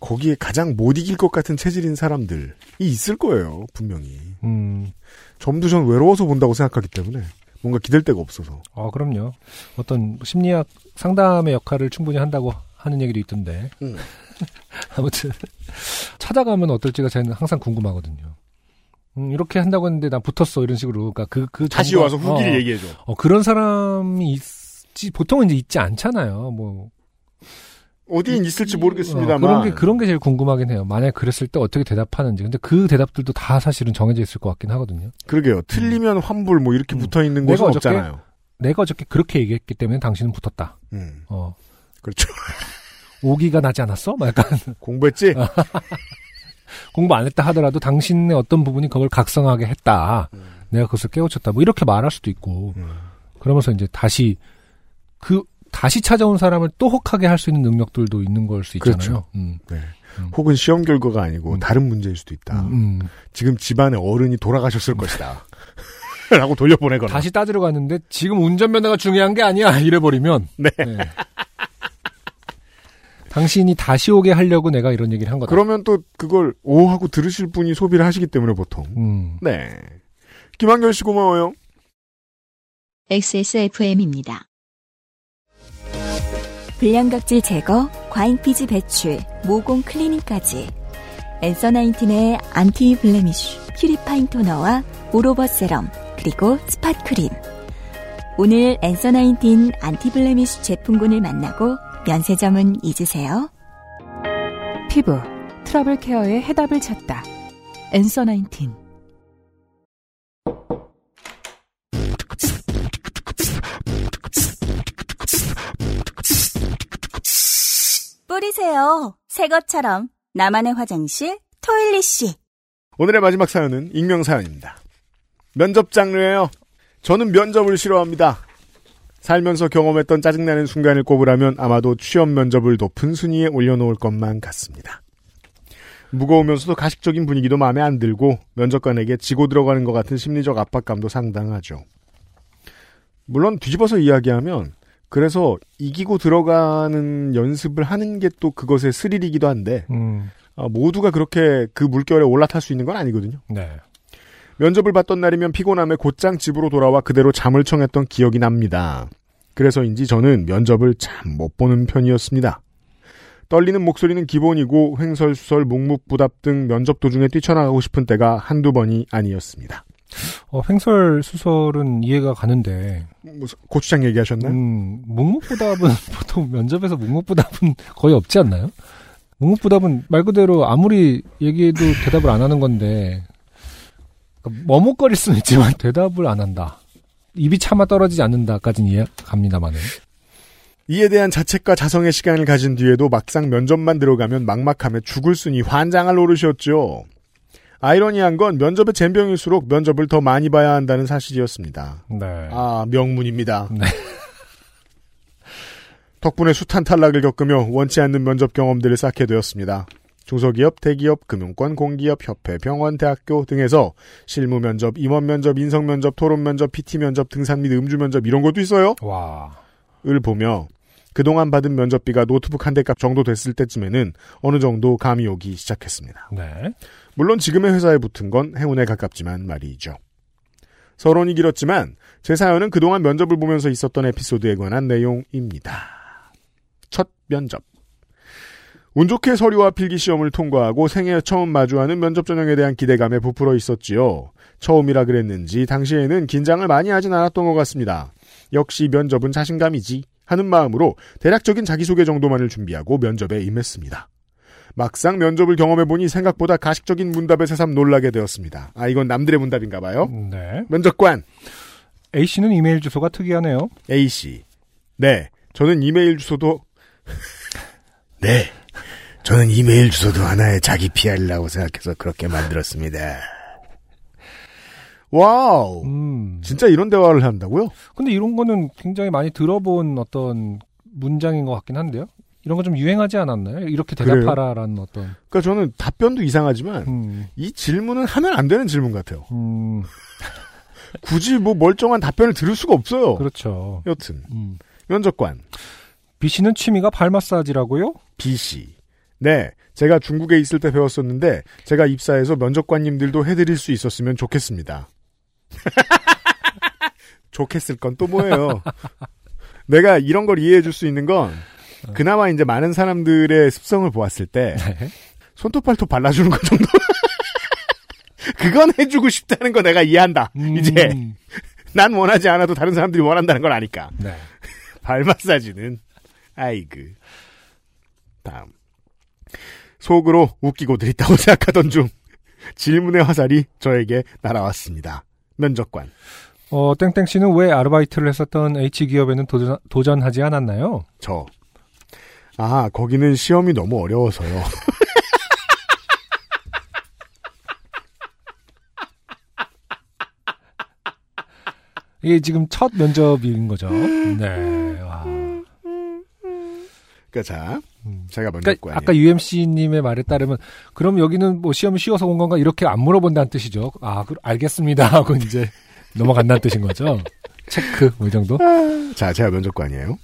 거기에 가장 못 이길 것 같은 체질인 사람들이 있을 거예요, 분명히. 음, 점도 전 외로워서 본다고 생각하기 때문에, 뭔가 기댈 데가 없어서. 아, 그럼요. 어떤 심리학 상담의 역할을 충분히 한다고 하는 얘기도 있던데. 음. 아무튼 찾아가면 어떨지가 저는 항상 궁금하거든요. 음, 이렇게 한다고 했는데 난 붙었어 이런 식으로. 그러니까 그, 그 다시 와서 후기를 어, 얘기해줘. 어, 그런 사람이 있 지 보통은 이제 있지 않잖아요. 뭐 어디엔 있을지 모르겠습니다만. 어, 그런 게 그런 게 제일 궁금하긴 해요. 만약 그랬을 때 어떻게 대답하는지. 근데 그 대답들도 다 사실은 정해져 있을 것 같긴 하거든요. 그러게요. 틀리면 환불 뭐 이렇게 음. 붙어 있는 내가 곳은 어저께 없잖아요. 내가 어저께 그렇게 얘기했기 때문에 당신은 붙었다. 음. 어. 그렇죠. 오기가 나지 않았어? 막 약간 공부했지? 공부 안 했다 하더라도 당신의 어떤 부분이 그걸 각성하게 했다. 내가 그것을 깨우쳤다. 뭐 이렇게 말할 수도 있고. 음. 그러면서 이제 다시 그 다시 찾아온 사람을 또 혹하게 할 수 있는 능력들도 있는 걸 수 있잖아요. 그렇죠. 음. 네. 음. 혹은 시험 결과가 아니고 음. 다른 문제일 수도 있다. 음. 지금 집안에 어른이 돌아가셨을 것이다. 라고 돌려보내거나. 다시 따지러 갔는데 지금 운전면허가 중요한 게 아니야. 이래버리면 네. 네. 당신이 다시 오게 하려고 내가 이런 얘기를 한 거다. 그러면 또 그걸 오 하고 들으실 분이 소비를 하시기 때문에 보통. 음. 네. 김한결 씨 고마워요. XSFM입니다. 불량각질 제거, 과잉피지 배출, 모공 클리닝까지. 엔서 나인틴의 anti blemish purifying toner와 all over serum, 그리고 spot 크림. 오늘 엔서 나인틴 anti blemish 제품군을 만나고 면세점은 잊으세요. 피부 트러블 케어의 해답을 찾다. 엔서 나인틴. 뿌리세요. 새 것처럼. 나만의 화장실, 토일리 씨. 오늘의 마지막 사연은 익명 사연입니다. 면접 장르예요. 저는 면접을 싫어합니다. 살면서 경험했던 짜증나는 순간을 꼽으라면 아마도 취업 면접을 높은 순위에 올려놓을 것만 같습니다. 무거우면서도 가식적인 분위기도 마음에 안 들고 면접관에게 지고 들어가는 것 같은 심리적 압박감도 상당하죠. 물론 뒤집어서 이야기하면 그래서 이기고 들어가는 연습을 하는 게 또 그것의 스릴이기도 한데 음. 아, 모두가 그렇게 그 물결에 올라탈 수 있는 건 아니거든요. 네. 면접을 봤던 날이면 피곤함에 곧장 집으로 돌아와 그대로 잠을 청했던 기억이 납니다. 그래서인지 저는 면접을 참 못 보는 편이었습니다. 떨리는 목소리는 기본이고 횡설수설 묵묵부답 등 면접 도중에 뛰쳐나가고 싶은 때가 한두 번이 아니었습니다. 어, 횡설 수설은 이해가 가는데. 무슨 고추장 얘기하셨나요? 음, 묵묵부답은 보통 면접에서 묵묵부답은 거의 없지 않나요? 묵묵부답은 말 그대로 아무리 얘기해도 대답을 안 하는 건데 그러니까 머뭇거릴 수는 있지만 대답을 안 한다. 입이 차마 떨어지지 않는다까지는 이해 갑니다만은. 이에 대한 자책과 자성의 시간을 가진 뒤에도 막상 면접만 들어가면 막막함에 죽을 순이 환장할 노릇이었죠. 아이러니한 건 면접의 잼병일수록 면접을 더 많이 봐야 한다는 사실이었습니다. 네. 아, 명문입니다. 네. 덕분에 숱한 탈락을 겪으며 원치 않는 면접 경험들을 쌓게 되었습니다. 중소기업, 대기업, 금융권, 공기업, 협회, 병원, 대학교 등에서 실무 면접, 임원 면접, 인성 면접, 토론 면접, PT 면접, 등산 및 음주 면접 이런 것도 있어요. 와. 을 보며 그동안 받은 면접비가 노트북 한 대 값 정도 됐을 때쯤에는 어느 정도 감이 오기 시작했습니다. 네. 물론 지금의 회사에 붙은 건 행운에 가깝지만 말이죠. 서론이 길었지만 제 사연은 그동안 면접을 보면서 있었던 에피소드에 관한 내용입니다. 첫 면접. 운 좋게 서류와 필기 시험을 통과하고 생애 처음 마주하는 면접 전형에 대한 기대감에 부풀어 있었지요. 처음이라 그랬는지 당시에는 긴장을 많이 하진 않았던 것 같습니다. 역시 면접은 자신감이지 하는 마음으로 대략적인 자기소개 정도만을 준비하고 면접에 임했습니다. 막상 면접을 경험해보니 생각보다 가식적인 문답에 새삼 놀라게 되었습니다. 아, 이건 남들의 문답인가 봐요. 네. 면접관. A씨는 이메일 주소가 특이하네요. A씨. 네. 저는 이메일 주소도 네. 저는 이메일 주소도 하나의 자기 PR이라고 생각해서 그렇게 만들었습니다. Wow. 음. 진짜 이런 대화를 한다고요? 근데 이런 거는 굉장히 많이 들어본 어떤 문장인 것 같긴 한데요. 이런 거 좀 유행하지 않았나요? 이렇게 대답하라라는 어떤. 그러니까 저는 답변도 이상하지만 음. 이 질문은 하면 안 되는 질문 같아요. 음. 굳이 뭐 멀쩡한 답변을 들을 수가 없어요. 그렇죠. 여튼 음. 면접관 B 씨는 취미가 발 마사지라고요? B 씨. 네, 제가 중국에 있을 때 배웠었는데 제가 입사해서 면접관님들도 해드릴 수 있었으면 좋겠습니다. 좋겠을 건 또 뭐예요? 내가 이런 걸 이해해 줄 수 있는 건 그나마 이제 많은 사람들의 습성을 보았을 때 네. 손톱 발톱 발라주는 것 정도. 그건 해주고 싶다는 거 내가 이해한다. 이제 음. 난 원하지 않아도 다른 사람들이 원한다는 걸 아니까. 네. 발 마사지는 아이그. 다음. 속으로 웃기고 들 있다고 생각하던 중 질문의 화살이 저에게 날아왔습니다. 면접관. 어, 땡땡 씨는 왜 아르바이트를 했었던 H기업에는 도전, 도전하지 않았나요? 저. 아, 거기는 시험이 너무 어려워서요. 이게 지금 첫 면접인 거죠. 네. 와. 그니까 자, 음. 제가 그러니까 면접관이에요. 아까 UMC님의 말에 따르면 그럼 여기는 뭐 시험이 쉬워서 온 건가 이렇게 안 물어본다는 뜻이죠. 아, 그, 알겠습니다 하고 이제 넘어간다는 뜻인 거죠. 체크 뭐 이 정도. 자, 제가 면접관이에요.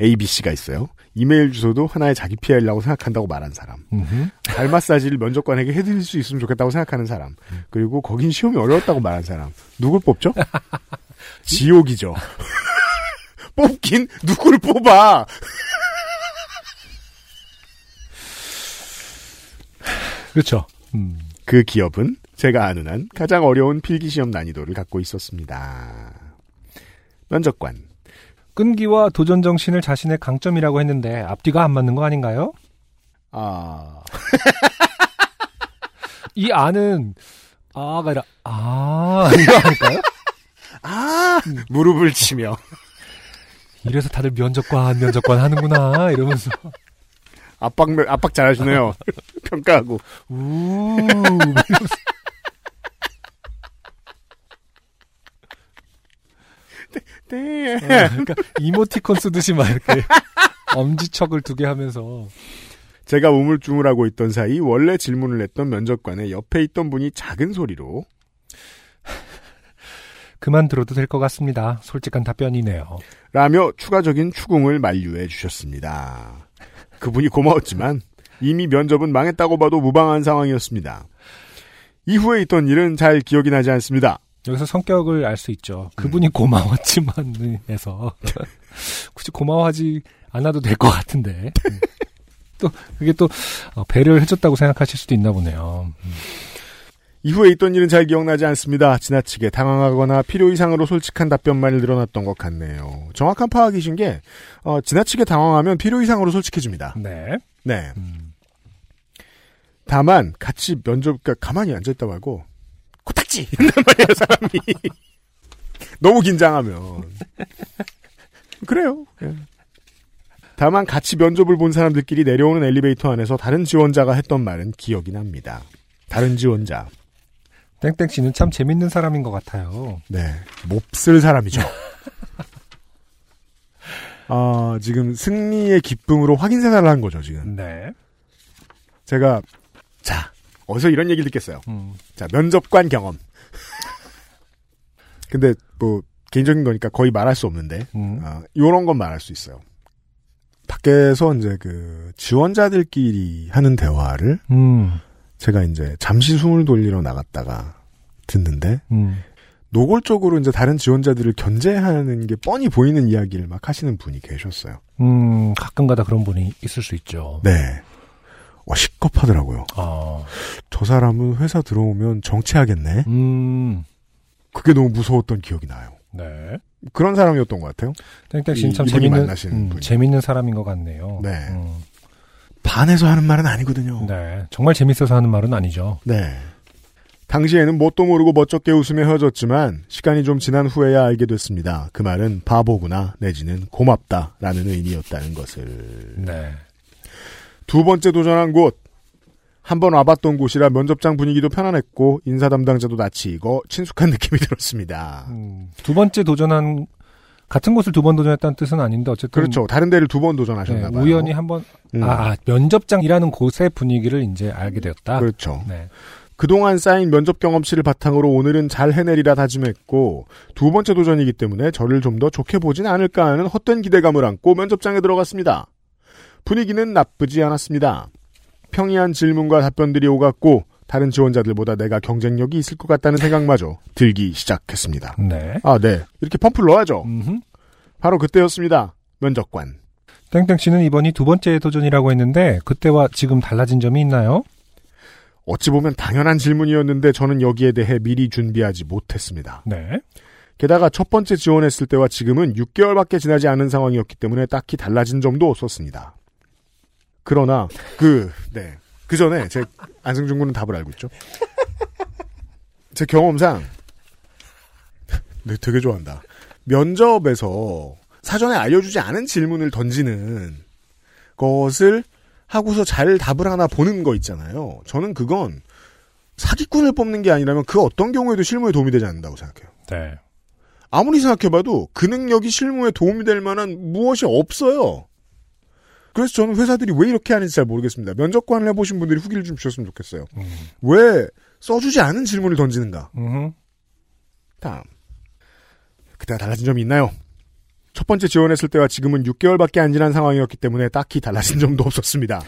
A, B, C가 있어요. 이메일 주소도 하나의 자기 PR이라고 생각한다고 말한 사람. 음흠. 발 마사지를 면접관에게 해드릴 수 있으면 좋겠다고 생각하는 사람. 그리고 거긴 시험이 어려웠다고 말한 사람. 누굴 뽑죠? 지옥이죠. 뽑긴 누굴 뽑아. 그렇죠. 음. 그 기업은 제가 아는 한 가장 어려운 필기 시험 난이도를 갖고 있었습니다. 면접관. 끈기와 도전 정신을 자신의 강점이라고 했는데 앞뒤가 안 맞는 거 아닌가요? 아, 이 아는 아가 아니라 아 이거 아닐까요? 아, 무릎을 치며. 이래서 다들 면접관 면접관 하는구나 이러면서 압박, 압박 잘하시네요. 평가하고. 우 네. 어, 그러니까 이모티콘 쓰듯이 막 이렇게 엄지척을 두 개 하면서 제가 우물쭈물하고 있던 사이 원래 질문을 했던 면접관의 옆에 있던 분이 작은 소리로 그만 들어도 될 것 같습니다. 솔직한 답변이네요. 라며 추가적인 추궁을 만류해 주셨습니다. 그분이 고마웠지만 이미 면접은 망했다고 봐도 무방한 상황이었습니다. 이후에 있던 일은 잘 기억이 나지 않습니다. 여기서 성격을 알 수 있죠. 그분이 고마웠지만 해서 굳이 고마워하지 않아도 될 것 같은데 음. 또 그게 또 어, 배려를 해줬다고 생각하실 수도 있나 보네요. 음. 이후에 있던 일은 잘 기억나지 않습니다. 지나치게 당황하거나 필요 이상으로 솔직한 답변만을 늘어났던 것 같네요. 정확한 파악이신 게 어, 지나치게 당황하면 필요 이상으로 솔직해집니다. 네. 네. 다만 같이 면접 그러니까 가만히 앉아 있다 말고 코딱지 이런단 말이에요 사람이 너무 긴장하면 그래요. 예. 다만 같이 면접을 본 사람들끼리 내려오는 엘리베이터 안에서 다른 지원자가 했던 말은 기억이 납니다. 다른 지원자. 땡땡 씨는 참 재밌는 사람인 것 같아요. 네. 몹쓸 사람이죠. 아, 지금 승리의 기쁨으로 확인 세사를 한 거죠, 지금. 네. 제가, 자, 어디서 이런 얘기를 듣겠어요. 음. 자, 면접관 경험. 근데, 뭐, 개인적인 거니까 거의 말할 수 없는데, 음. 아, 요런 건 말할 수 있어요. 밖에서 이제 그, 지원자들끼리 하는 대화를, 음. 제가 이제 잠시 숨을 돌리러 나갔다가 듣는데, 음. 노골적으로 이제 다른 지원자들을 견제하는 게 뻔히 보이는 이야기를 막 하시는 분이 계셨어요. 음, 가끔가다 그런 분이 있을 수 있죠. 네. 어, 시겁하더라고요. 아, 저 사람은 회사 들어오면 정치하겠네? 음, 그게 너무 무서웠던 기억이 나요. 네. 그런 사람이었던 것 같아요. 땡땡 씨는 이- 참 재밌는, 음. 재밌는 사람인 것 같네요. 네. 음, 반해서 하는 말은 아니거든요. 네. 정말 재밌어서 하는 말은 아니죠. 네. 당시에는 뭣도 모르고 멋쩍게 웃으며 헤어졌지만 시간이 좀 지난 후에야 알게 됐습니다. 그 말은 바보구나 내지는 고맙다라는 의미였다는 것을. 네. 두 번째 도전한 곳. 한 번 와봤던 곳이라 면접장 분위기도 편안했고 인사 담당자도 낯이 익어 친숙한 느낌이 들었습니다. 음, 두 번째 도전한, 같은 곳을 두 번 도전했다는 뜻은 아닌데, 어쨌든. 그렇죠. 다른 데를 두번 네, 도전하셨나 봐요. 우연히 한 번, 음. 아, 아, 면접장이라는 곳의 분위기를 이제 알게 되었다. 그렇죠. 네. 그동안 쌓인 면접 경험치를 바탕으로 오늘은 잘 해내리라 다짐했고 두 번째 도전이기 때문에 저를 좀 더 좋게 보진 않을까 하는 헛된 기대감을 안고 면접장에 들어갔습니다. 분위기는 나쁘지 않았습니다. 평이한 질문과 답변들이 오갔고 다른 지원자들보다 내가 경쟁력이 있을 것 같다는 생각마저 들기 시작했습니다. 네. 아, 네. 이렇게 펌프를 넣어야죠. 음흠. 바로 그때였습니다. 면접관. 땡땡 씨는 이번이 두 번째 도전이라고 했는데, 그때와 지금 달라진 점이 있나요? 어찌 보면 당연한 질문이었는데 저는 여기에 대해 미리 준비하지 못했습니다. 네. 게다가 첫 번째 지원했을 때와 지금은 6개월밖에 지나지 않은 상황이었기 때문에 딱히 달라진 점도 없었습니다. 그러나 그 네. 그 전에 제 안승준 군은 답을 알고 있죠. 제 경험상 네, 되게 좋아한다. 면접에서 사전에 알려주지 않은 질문을 던지는 것을 하고서 잘 답을 하나 보는 거 있잖아요. 저는 그건 사기꾼을 뽑는 게 아니라면 그 어떤 경우에도 실무에 도움이 되지 않는다고 생각해요. 네. 아무리 생각해봐도 그 능력이 실무에 도움이 될 만한 무엇이 없어요. 그래서 저는 회사들이 왜 이렇게 하는지 잘 모르겠습니다. 면접관을 해보신 분들이 후기를 좀 주셨으면 좋겠어요. 왜 써주지 않은 질문을 던지는가? 음흠. 다음. 그때가 달라진 점이 있나요? 첫 번째 지원했을 때와 지금은 6개월밖에 안 지난 상황이었기 때문에 딱히 달라진 점도 없었습니다.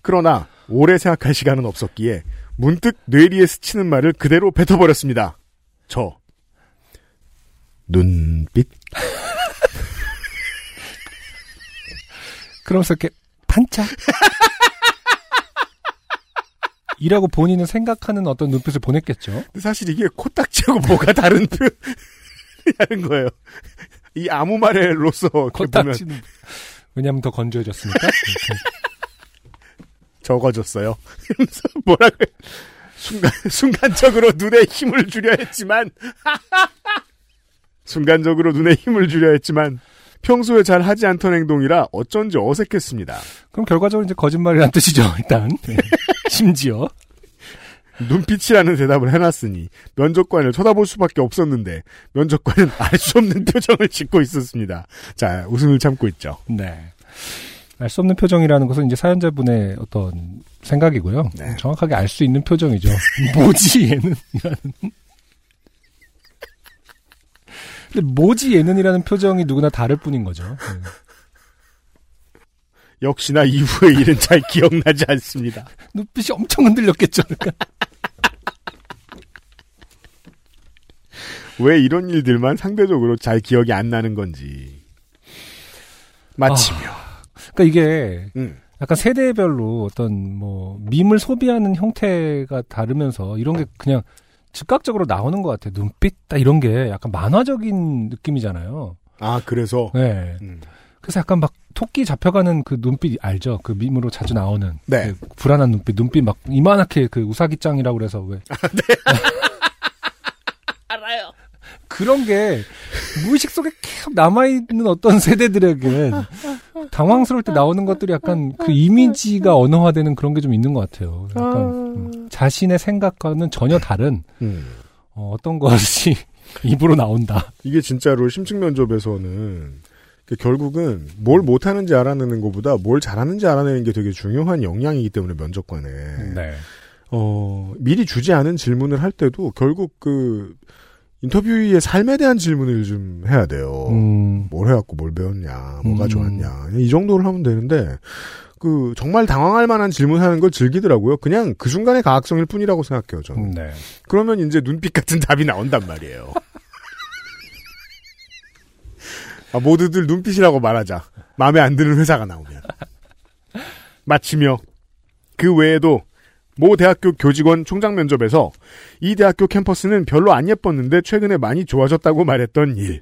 그러나 오래 생각할 시간은 없었기에 문득 뇌리에 스치는 말을 그대로 뱉어버렸습니다. 저 눈빛 그러면서 이렇게 반짝 이라고 본인은 생각하는 어떤 눈빛을 보냈겠죠. 사실 이게 코딱지하고 뭐가 다른 표현이라는 거예요. 이 아무 말에로서 코딱지는 왜냐하면 더 건조해졌으니까. 적어졌어요. 뭐라고 해. 순간, 순간적으로 눈에 힘을 주려 했지만, 순간적으로 눈에 힘을 주려 했지만, 평소에 잘 하지 않던 행동이라 어쩐지 어색했습니다. 그럼 결과적으로 이제 거짓말이란 뜻이죠. 일단 네. 심지어 눈빛이라는 대답을 해놨으니 면접관을 쳐다볼 수밖에 없었는데 면접관은 알 수 없는 표정을 짓고 있었습니다. 자, 웃음을 참고 있죠. 네. 알 수 없는 표정이라는 것은 이제 사연자분의 어떤 생각이고요. 네. 정확하게 알 수 있는 표정이죠. 뭐지 얘는? 이라는. 근데 뭐지 얘는이라는 표정이 누구나 다를 뿐인 거죠. 네. 역시나 이후의 일은 잘 기억나지 않습니다. 눈빛이 엄청 흔들렸겠죠. 그러니까. 왜 이런 일들만 상대적으로 잘 기억이 안 나는 건지. 마치며. 그러니까 이게 음. 약간 세대별로 어떤 뭐 밈을 소비하는 형태가 다르면서 이런 게 그냥 즉각적으로 나오는 것 같아요. 눈빛 딱 이런 게 약간 만화적인 느낌이잖아요. 아, 그래서. 네. 음. 그래서 약간 막 토끼 잡혀가는 그 눈빛 알죠? 그 밈으로 자주 나오는 네. 그 불안한 눈빛, 눈빛 막 이만하게 그 우사기짱이라고 그래서 왜? 알아요. 그런 게 무의식 속에 계속 남아있는 어떤 세대들에겐 당황스러울 때 나오는 것들이 약간 그 이미지가 언어화되는 그런 게 좀 있는 것 같아요. 약간 음, 자신의 생각과는 전혀 다른 음. 어, 떤 것이 입으로 나온다. 이게 진짜로 심층 면접에서는 그 결국은 뭘 못하는지 알아내는 것보다 뭘 잘하는지 알아내는 게 되게 중요한 역량이기 때문에 면접관에 네. 어, 미리 주지 않은 질문을 할 때도 결국 그 인터뷰의 삶에 대한 질문을 좀 해야 돼요. 음, 뭘 해왔고 뭘 배웠냐, 뭐가 음. 좋았냐 이 정도를 하면 되는데 그 정말 당황할 만한 질문하는 걸 즐기더라고요. 그냥 그 순간의 가학성일 뿐이라고 생각해요. 저는. 네. 그러면 이제 눈빛 같은 답이 나온단 말이에요. 아, 모두들 눈빛이라고 말하자. 마음에 안 드는 회사가 나오면. 마치며 그 외에도 모 대학교 교직원 총장 면접에서 이 대학교 캠퍼스는 별로 안 예뻤는데 최근에 많이 좋아졌다고 말했던 일.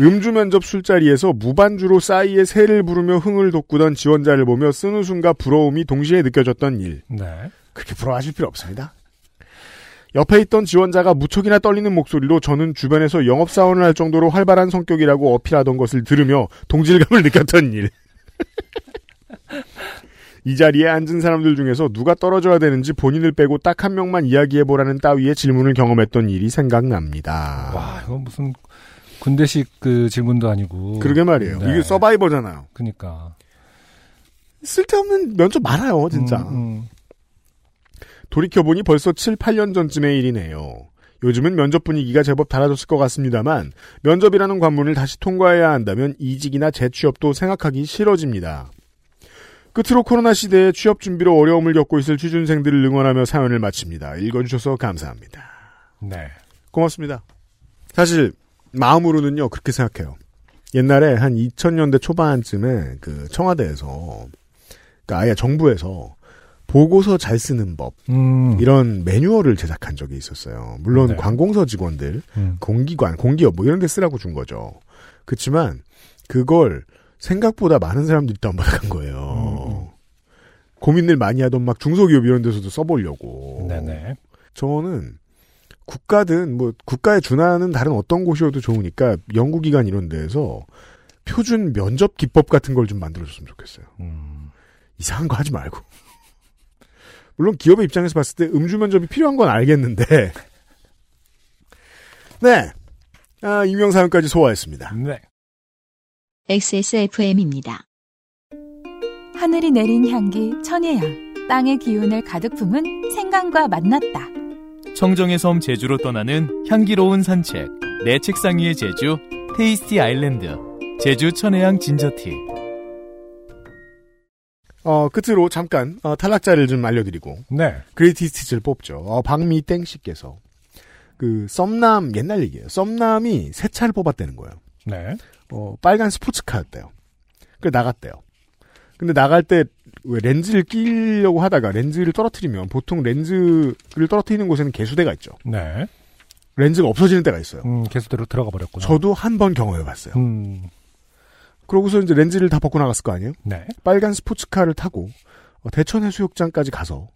음주 면접 술자리에서 무반주로 싸이의 새를 부르며 흥을 돋구던 지원자를 보며 쓴 웃음과 부러움이 동시에 느껴졌던 일. 네. 그렇게 부러워하실 필요 없습니다. 옆에 있던 지원자가 무척이나 떨리는 목소리로 저는 주변에서 영업사원을 할 정도로 활발한 성격이라고 어필하던 것을 들으며 동질감을 느꼈던 일. 이 자리에 앉은 사람들 중에서 누가 떨어져야 되는지 본인을 빼고 딱 한 명만 이야기해보라는 따위의 질문을 경험했던 일이 생각납니다. 와, 이건 무슨 군대식 그 질문도 아니고. 그러게 말이에요. 네. 이게 서바이버잖아요. 그니까. 쓸데없는 면접 많아요, 진짜. 음, 음. 돌이켜보니 벌써 7, 8년 전쯤의 일이네요. 요즘은 면접 분위기가 제법 달라졌을 것 같습니다만 면접이라는 관문을 다시 통과해야 한다면 이직이나 재취업도 생각하기 싫어집니다. 끝으로 코로나 시대에 취업 준비로 어려움을 겪고 있을 취준생들을 응원하며 사연을 마칩니다. 읽어주셔서 감사합니다. 네. 고맙습니다. 사실 마음으로는요 그렇게 생각해요. 옛날에 한 2000년대 초반쯤에 그 청와대에서 그 아예 정부에서 보고서 잘 쓰는 법 음. 이런 매뉴얼을 제작한 적이 있었어요. 물론 네. 관공서 직원들, 음. 공기관, 공기업 뭐 이런 데 쓰라고 준 거죠. 그렇지만 그걸 생각보다 많은 사람들이 다운받아간 거예요. 고민을 많이 하던 막 중소기업 이런 데서도 써보려고. 네네. 저는 국가든 뭐 국가에 준하는 다른 어떤 곳이어도 좋으니까 연구기관 이런 데에서 표준 면접 기법 같은 걸 좀 만들어줬으면 좋겠어요. 음. 이상한 거 하지 말고. 물론 기업의 입장에서 봤을 때 음주 면접이 필요한 건 알겠는데. 네. 아, 임명 사연까지 소화했습니다. 네. XSFM입니다. 하늘이 내린 향기 천혜향 땅의 기운을 가득 품은 생강과 만났다. 청정의 섬 제주로 떠나는 향기로운 산책 내 책상 위의 제주 Tasty Island 제주 천혜향 ginger tea 어, 끝으로 잠깐, 어, 탈락자를 좀 알려드리고, 네. greatest를 뽑죠. 어, 박미땡 씨께서. 그, 썸남, 옛날 얘기예요. 썸남이 새 차를 뽑았다는 거예요. 네. 어, 빨간 스포츠카였대요. 그래, 나갔대요. 근데 나갈 때, 왜 렌즈를 끼려고 하다가 렌즈를 떨어뜨리면 보통 렌즈를 떨어뜨리는 곳에는 개수대가 있죠. 네. 렌즈가 없어지는 때가 있어요. 음, 개수대로 들어가 버렸구나. 저도 한 번 경험해 봤어요. 음. 그러고서 이제 렌즈를 다 벗고 나갔을 거 아니에요? 네. 빨간 스포츠카를 타고 어, 대천 해수욕장까지 가서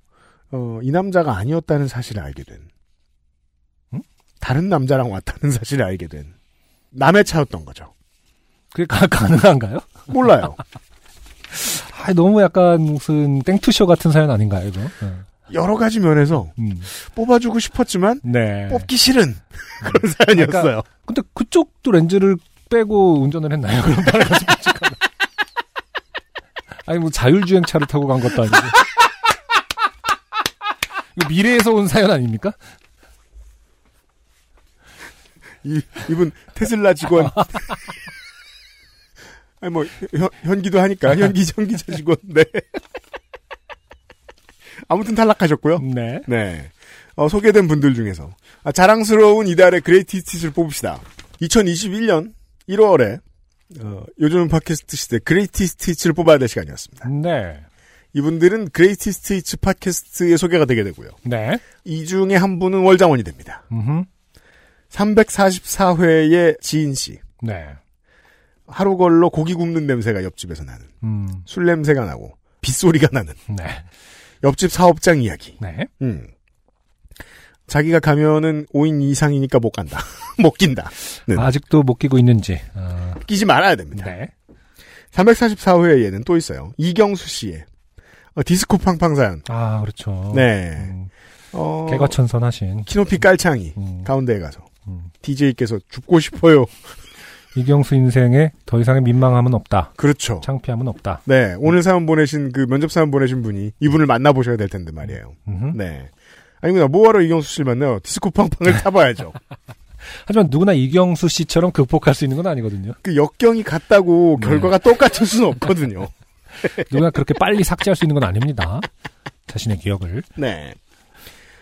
어, 이 남자가 아니었다는 사실을 알게 된 음? 다른 남자랑 왔다는 사실을 알게 된 남의 차였던 거죠. 그게 가, 가능한가요? 몰라요. 아, 너무 약간 무슨 땡투쇼 같은 사연 아닌가요, 이거? 네. 여러 가지 면에서 음. 뽑아주고 싶었지만 네. 뽑기 싫은 그런 사연이었어요. 근데 그쪽도 렌즈를 빼고 운전을 했나요? 그럼 빨간 스포츠카는. 아니, 뭐 자율주행 차를 타고 간 것도 아니고. 미래에서 온 사연 아닙니까? 이, 이분 테슬라 직원. 아니 뭐 현, 현기도 하니까 현기 전기차 직원. 네. 아무튼 탈락하셨고요. 네. 네. 어, 소개된 분들 중에서 아, 자랑스러운 이달의 greatest를 뽑읍시다. 2021년 1월에 어, 요즘 팟캐스트 시대 greatest를 뽑아야 될 시간이었습니다. 네. 이분들은 greatest 팟캐스트에 소개가 되게 되고요. 네. 이 중에 한 분은 월장원이 됩니다. 음흠. 344회의 지인 씨. 네. 하루 걸러 고기 굽는 냄새가 옆집에서 나는. 음. 술 냄새가 나고 빗소리가 나는. 네. 옆집 사업장 이야기. 네. 음. 자기가 가면은 5인 이상이니까 못 간다. 못 낀다. 는. 아직도 못 끼고 있는지. 어, 끼지 말아야 됩니다. 네. 344회에는 또 있어요. 이경수 씨의 어, 디스코 팡팡 사연. 아, 그렇죠. 네. 음, 어, 개과천선 하신 키높이 깔창이 음, 가운데에 가서 음. DJ께서 죽고 싶어요. 이경수 인생에 더 이상의 민망함은 없다. 그렇죠. 창피함은 없다. 네. 오늘 사연 보내신 그 면접 사연 보내신 분이 이분을 만나보셔야 될 텐데 말이에요. 네. 아니구나. 뭐하러 이경수 씨를 만나요? 디스코 팡팡을 타봐야죠. 하지만 누구나 이경수 씨처럼 극복할 수 있는 건 아니거든요. 그 역경이 같다고 네. 결과가 똑같을 수는 없거든요. 누구나 그렇게 빨리 삭제할 수 있는 건 아닙니다. 자신의 기억을. 네.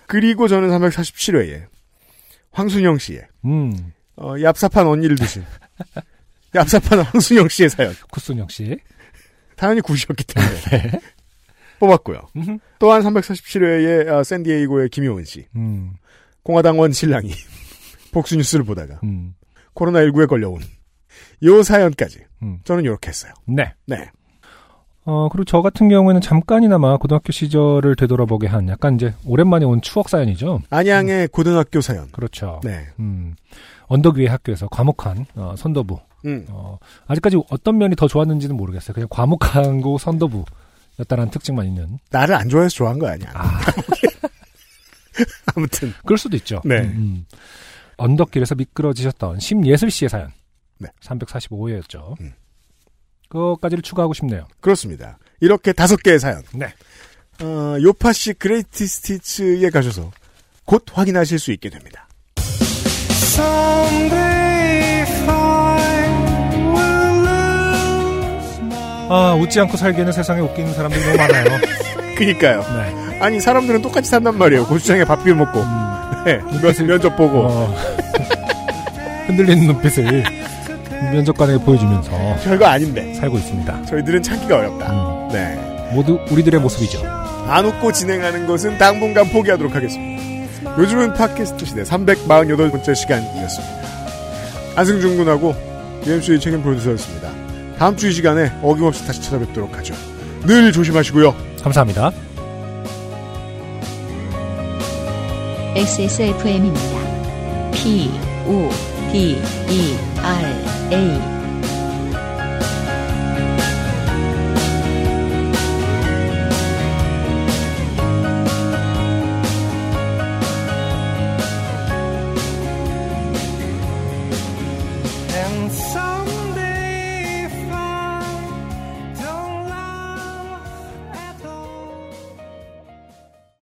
그리고 저는 347회에 황순영 씨의 음, 어, 얍삽한 언니를 두신 얍삽한 황순영 씨의 사연. 쿠순영 씨. 사연이 굿이었기 때문에 뽑았고요. 음흠. 또한 347회에 어, 샌디에이고의 김효은 씨. 음, 공화당원 신랑이 복수뉴스를 보다가 음, 코로나19에 걸려온 요 사연까지 음. 저는 이렇게 했어요. 네. 네. 어, 그리고 저 같은 경우에는 잠깐이나마 고등학교 시절을 되돌아보게 한 약간 이제 오랜만에 온 추억 사연이죠. 안양의 고등학교 사연. 그렇죠. 네. 음, 언덕 위의 학교에서 과묵한 어, 선도부. 음. 어, 아직까지 어떤 면이 더 좋았는지는 모르겠어요. 그냥 과묵한 고 선도부 였다라는 특징만 있는. 나를 안 좋아해서 좋아한 거 아니야. 아, 아무튼 그럴 수도 있죠. 네. 음, 음. 언덕길에서 미끄러지셨던 심예슬 씨의 사연. 네. 345회였죠. 음. 그것까지를 추가하고 싶네요. 그렇습니다. 이렇게 다섯 개의 사연. 네. 어, 요파시 그레이티 스티츠에 가셔서 곧 확인하실 수 있게 됩니다. 아, 웃지 않고 살기에는 세상에 웃기는 사람들이 너무 많아요. 그니까요. 네. 아니 사람들은 똑같이 산단 말이에요. 고추장에 밥 비벼 먹고. 네. 면, 면접 보고. 어, 흔들리는 눈빛을 면접관에게 보여주면서 별거 아닌데. 살고 있습니다. 저희들은 참기가 어렵다. 음, 네. 모두 우리들의 모습이죠. 안 웃고 진행하는 것은 당분간 포기하도록 하겠습니다. 요즘은 팟캐스트 시대 348번째 시간이었습니다. 안승준 군하고 UMC의 책임 프로듀서였습니다. 다음 주 이 시간에 어김없이 다시 찾아뵙도록 하죠. 늘 조심하시고요. 감사합니다. XSFM입니다. P, O, D, E, R, A.